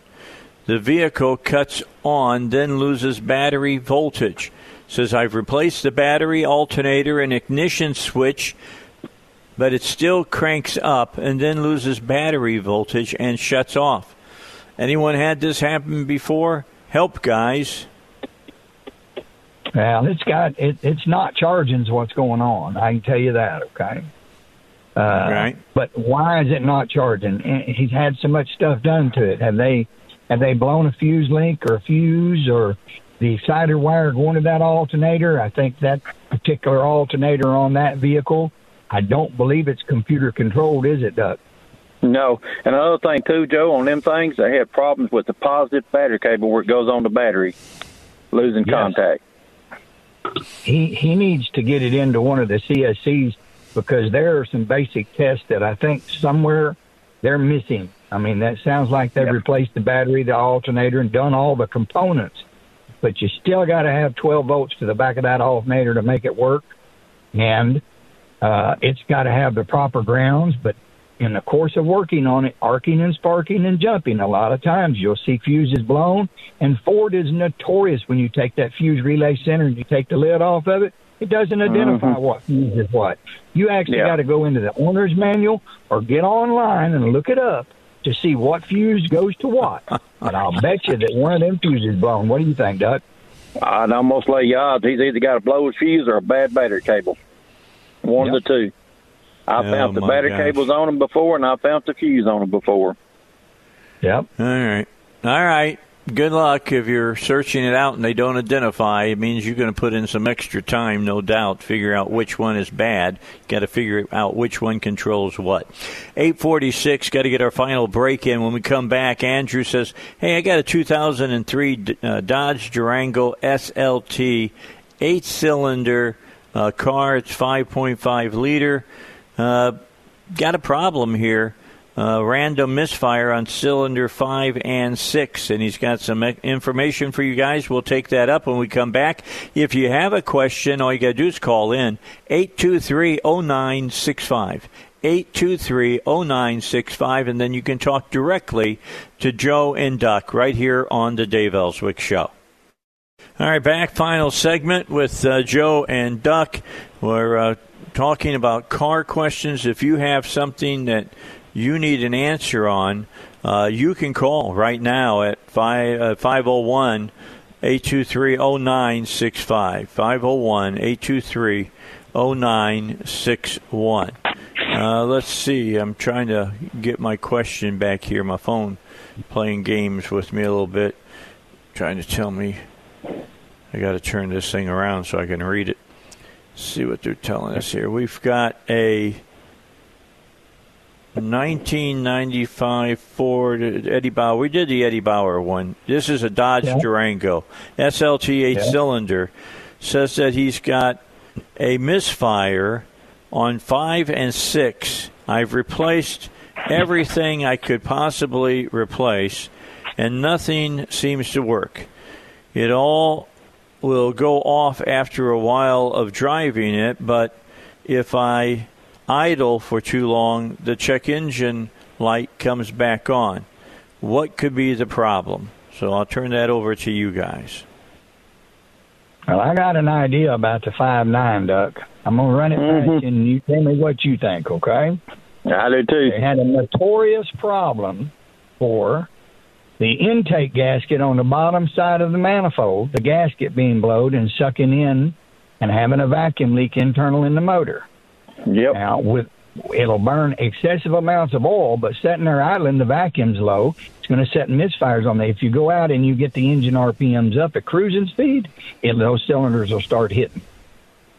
The vehicle cuts on, then loses battery voltage. Says, I've replaced the battery, alternator, and ignition switch but it still cranks up and then loses battery voltage and shuts off. Anyone had this happen before? Help, guys. Well, it's got it, it's not charging's what's going on. I can tell you that. Okay. Uh, right. But why is it not charging? He's had so much stuff done to it. Have they have they blown a fuse link or a fuse or the exciter wire going to that alternator? I think that particular alternator on that vehicle, I don't believe it's computer controlled, is it, Duck? No. And another thing too, Joe, on them things, they have problems with the positive battery cable where it goes on the battery, losing Yes. contact. He he needs to get it into one of the CSCs because there are some basic tests that I think somewhere they're missing. I mean, that sounds like they've replaced the battery, the alternator, and done all the components, but you still got to have 12 volts to the back of that alternator to make it work, and uh, it's got to have the proper grounds. But in the course of working on it, arcing and sparking and jumping, a lot of times you'll see fuses blown. And Ford is notorious when you take that fuse relay center and you take the lid off of it, it doesn't identify Mhm. what fuse is what. You actually Yeah. got to go into the owner's manual or get online and look it up to see what fuse goes to what. and I'll bet you that one of them fuses blown. What do you think, Doug? I'd almost lay odds. He's either got a blow his fuse or a bad battery cable. One of the two. I Oh, found the battery gosh. cables on them before, and I found the fuse on them before. Yep. All right. All right. Good luck if you're searching it out and they don't identify. It means you're going to put in some extra time, no doubt, figure out which one is bad. Got to figure out which one controls what. 846, got to get our final break in. When we come back, Andrew says, Hey, I got a 2003 uh, Dodge Durango SLT, eight cylinder uh, car. It's 5.5 liter. Uh, got a problem here. Uh, random misfire on cylinder five and six, and he's got some information for you guys. We'll take that up when we come back. If you have a question, all you got to do is call in 823 0965. 823 0965, and then you can talk directly to Joe and Duck right here on the Dave Elswick Show. All right, back final segment with uh, Joe and Duck. We're uh, talking about car questions. If you have something that you need an answer on, uh, you can call right now at 5, uh, 501 823 0965. 501 823 0961. Uh, let's see. I'm trying to get my question back here. My phone playing games with me a little bit, trying to tell me I got to turn this thing around so I can read it. See what they're telling us here. We've got a 1995 Ford Eddie Bauer. We did the Eddie Bauer one. This is a Dodge Yeah. Durango SLT eight Yeah. cylinder. Says that he's got a misfire on five and six. I've replaced everything I could possibly replace, and nothing seems to work. It all will go off after a while of driving it, but if I idle for too long, the check engine light comes back on. What could be the problem? So I'll turn that over to you guys. Well, I got an idea about the five nine duck. I'm gonna run it past you, mm-hmm. and you tell me what you think, okay? I do too. They had a notorious problem for the intake gasket on the bottom side of the manifold, the gasket being blowed and sucking in and having a vacuum leak internal in the motor. Yep. Now, with it'll burn excessive amounts of oil, but sitting there idling, the vacuum's low. It's going to set misfires on there. If you go out and you get the engine RPMs up at cruising speed, it, those cylinders will start hitting.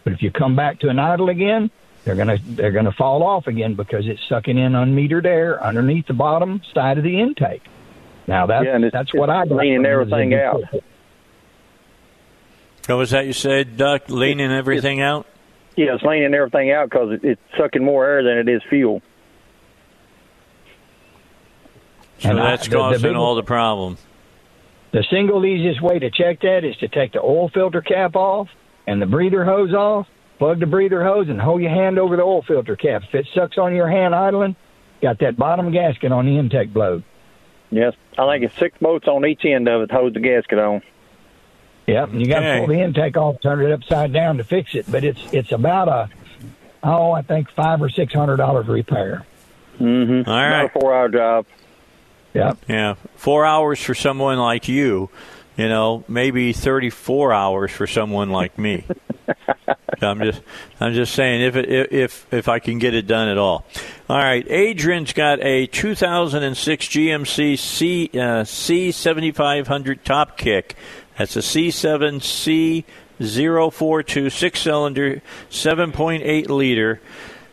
But if you come back to an idle again, they're gonna they're gonna fall off again because it's sucking in unmetered air underneath the bottom side of the intake. Now that's Yeah, and it's- that's what I it's cleaning everything out. What was that you said, Duck? Leaning everything out? Yeah, it's leaning everything out because it, it's sucking more air than it is fuel. So And I- that's the- the causing big- all the problem. The single easiest way to check that is to take the oil filter cap off and the breather hose off, plug the breather hose, and hold your hand over the oil filter cap. If it sucks on your hand idling, got that bottom gasket on the intake blowed. Yes, I think it's six bolts on each end of it to hold the gasket on. Yep, you got to Okay. pull the intake off, turn it upside down to fix it. But it's it's about a oh, I think five or six hundred dollars repair. Mm-hmm. All right. About a four hour job. Yeah. Yeah. Four hours for someone like you, you know, maybe 34 hours for someone like me. I'm just, I'm just saying if it, if if I can get it done at all. All right, Adrian's got a 2006 GMC C uh, C7500 Top Kick. That's a C7 C042 six cylinder, 7.8 liter.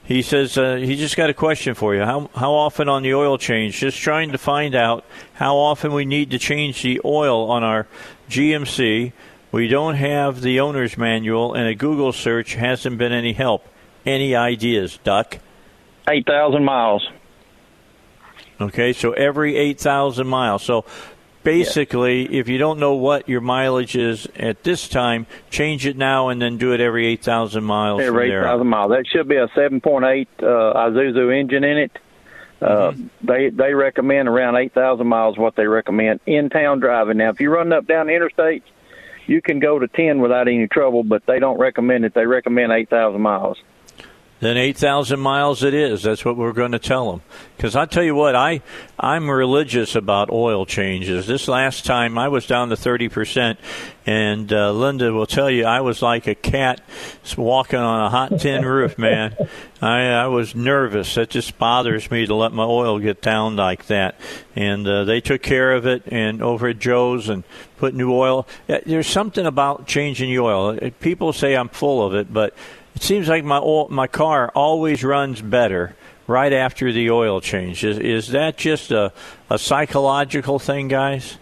He says uh, he just got a question for you. How how often on the oil change? Just trying to find out how often we need to change the oil on our GMC. We don't have the owner's manual, and a Google search hasn't been any help. Any ideas, Duck? 8,000 miles. Okay, so every 8,000 miles. So basically, if you don't know what your mileage is at this time, change it now and then do it every 8,000 miles. Every 8,000 miles. That should be a 7.8 uh, Isuzu engine in it. Uh, They they recommend around 8,000 miles. What they recommend in town driving. Now, if you run up down the interstate, you can go to 10 without any trouble, but they don't recommend it. They recommend 8,000 miles. Then 8,000 miles it is. That's what we're going to tell them. Because I tell you what, I, I'm religious about oil changes. This last time I was down to 30%, and uh, Linda will tell you I was like a cat walking on a hot tin roof, man. I, I was nervous. That just bothers me to let my oil get down like that. And uh, they took care of it, and over at Joe's and put new oil. Uh, There's something about changing the oil. Uh, People say I'm full of it, but it seems like my oil, my car always runs better right after the oil change. Is, is that just a, a psychological thing, guys?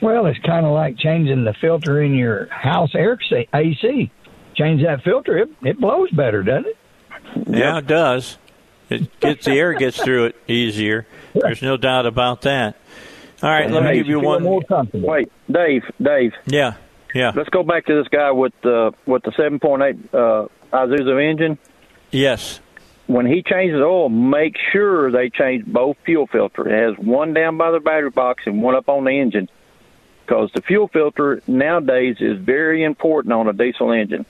Well, it's kind of like changing the filter in your house air AC. Change that filter, it, it blows better, doesn't it? Yeah, it does. It gets the air gets through it easier. There's no doubt about that. All right, let me give you one. More company. Wait, Dave, Dave. Yeah, yeah. Let's go back to this guy with the with the 7.8 uh, Isuzu engine. Yes. When he changes oil, make sure they change both fuel filters. It has one down by the battery box and one up on the engine, because the fuel filter nowadays is very important on a diesel engine.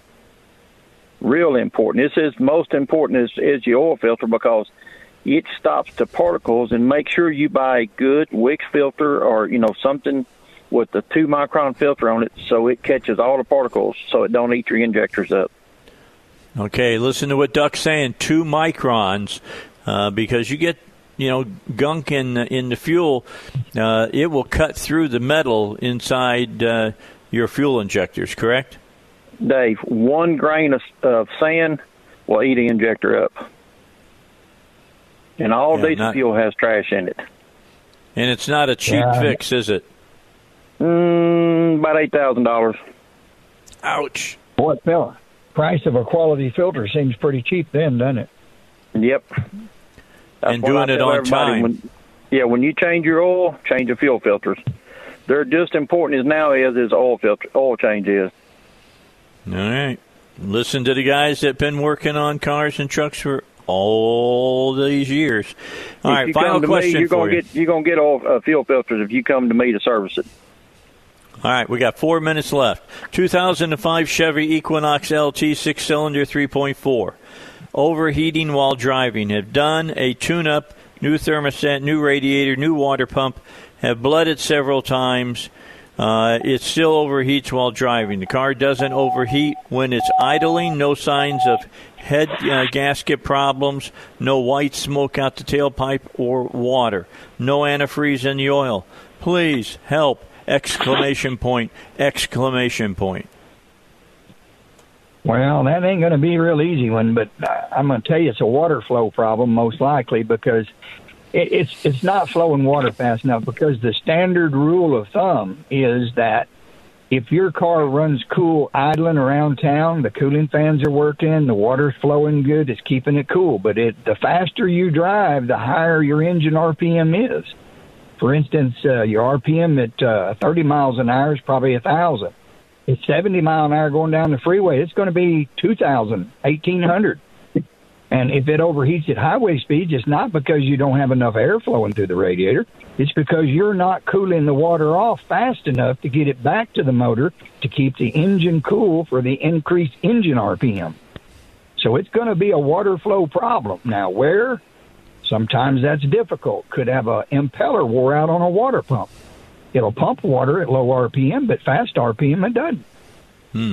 Real important. This is most important is is your oil filter because it stops the particles and make sure you buy a good Wix filter or you know something with the two micron filter on it so it catches all the particles so it don't eat your injectors up. Okay, listen to what Duck's saying. Two microns, uh, because you get you know gunk in in the fuel, uh, it will cut through the metal inside uh, your fuel injectors. Correct? Dave, one grain of, of sand will eat an injector up. And all Yeah, diesel not- fuel has trash in it. And it's not a cheap Yeah. fix, is it? Mm, about eight thousand dollars. Ouch. What fella, price of a quality filter seems pretty cheap then, doesn't it? Yep. That's And doing it on time. When, yeah, when you change your oil, change the fuel filters. They're just important as now is as oil filter oil change is. All right. Listen to the guys that've been working on cars and trucks for all these years. All if right, final question me, you're for gonna you. get you're gonna get all uh, fuel filters if you come to me to service it. All right, we got four minutes left. 2005 Chevy Equinox LT six cylinder 3.4. Overheating while driving. Have done a tune up, new thermostat, new radiator, new water pump. Have bled it several times. Uh, it still overheats while driving. The car doesn't overheat when it's idling. No signs of head uh, gasket problems. No white smoke out the tailpipe or water. No antifreeze in the oil. Please help! Exclamation point! Exclamation point! Well, that ain't going to be a real easy one, but I'm going to tell you it's a water flow problem most likely because it, it's it's not flowing water fast enough because the standard rule of thumb is that if your car runs cool idling around town, the cooling fans are working, the water's flowing good, it's keeping it cool. But it, the faster you drive, the higher your engine RPM is. For instance, uh, your RPM at uh, 30 miles an hour is probably a thousand. At 70 mile an hour going down the freeway, it's going to be 2,000, 1,800. And if it overheats at highway speeds, it's not because you don't have enough air flowing through the radiator. It's because you're not cooling the water off fast enough to get it back to the motor to keep the engine cool for the increased engine RPM. So it's going to be a water flow problem. Now, where? Sometimes that's difficult. Could have a impeller wore out on a water pump. It'll pump water at low RPM, but fast RPM it doesn't. Hmm.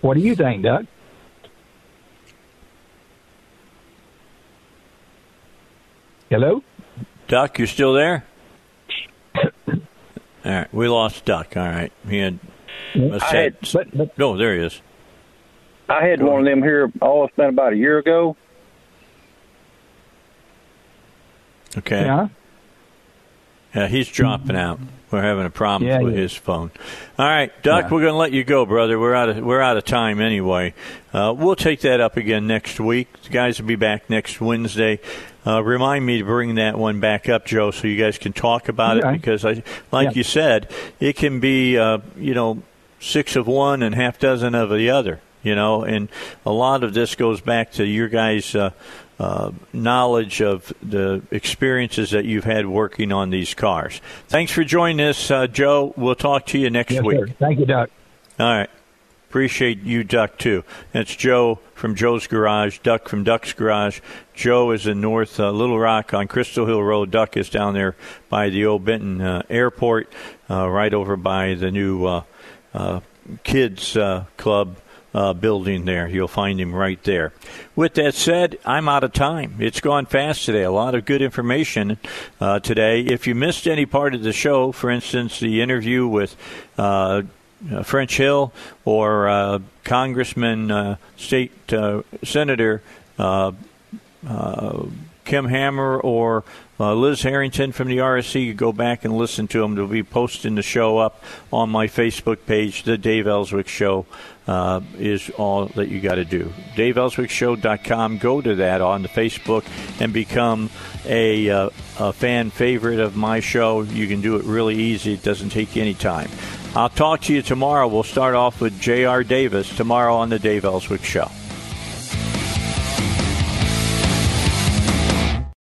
What do you think, Doug? Hello? Duck, you still there? All right, we lost Duck. All right, he had. must I had- had- no, there he is. I had one of them here. Oh, it's been about a year ago. Okay. Yeah. Yeah, he's dropping out. We're having a problem Yeah, with yeah. his phone. All right, Duck, Yeah. we're going to let you go, brother. We're out of we're out of time anyway. Uh, we'll take that up again next week. The guys will be back next Wednesday. Uh, remind me to bring that one back up, Joe, so you guys can talk about it because, I, like you said, it can be uh, you know six of one and half dozen of the other. You know, and a lot of this goes back to your guys' uh, knowledge of the experiences that you've had working on these cars. Thanks for joining us, uh, Joe. We'll talk to you next Yes, week. sir. Thank you, Doug. All right. Appreciate you, Duck, too. That's Joe from Joe's Garage, Duck from Duck's Garage. Joe is in North uh, Little Rock on Crystal Hill Road. Duck is down there by the old Benton uh, Airport, uh, right over by the new uh, uh, Kids uh, Club. Uh, building there. You'll find him right there. With that said, I'm out of time. It's gone fast today. A lot of good information uh, today. If you missed any part of the show, for instance, the interview with uh, uh, French Hill or uh, Congressman, uh, State Senator Kim Hammer or uh, Liz Harrington from the RSC, you go back and listen to them. They'll be posting the show up on my Facebook page. The Dave Elswick Show uh, is all that you got to do. DaveElswickShow.com. Go to that on the Facebook and become a, uh, a fan favorite of my show. You can do it really easy. It doesn't take any time. I'll talk to you tomorrow. We'll start off with J.R. Davis tomorrow on the Dave Elswick Show.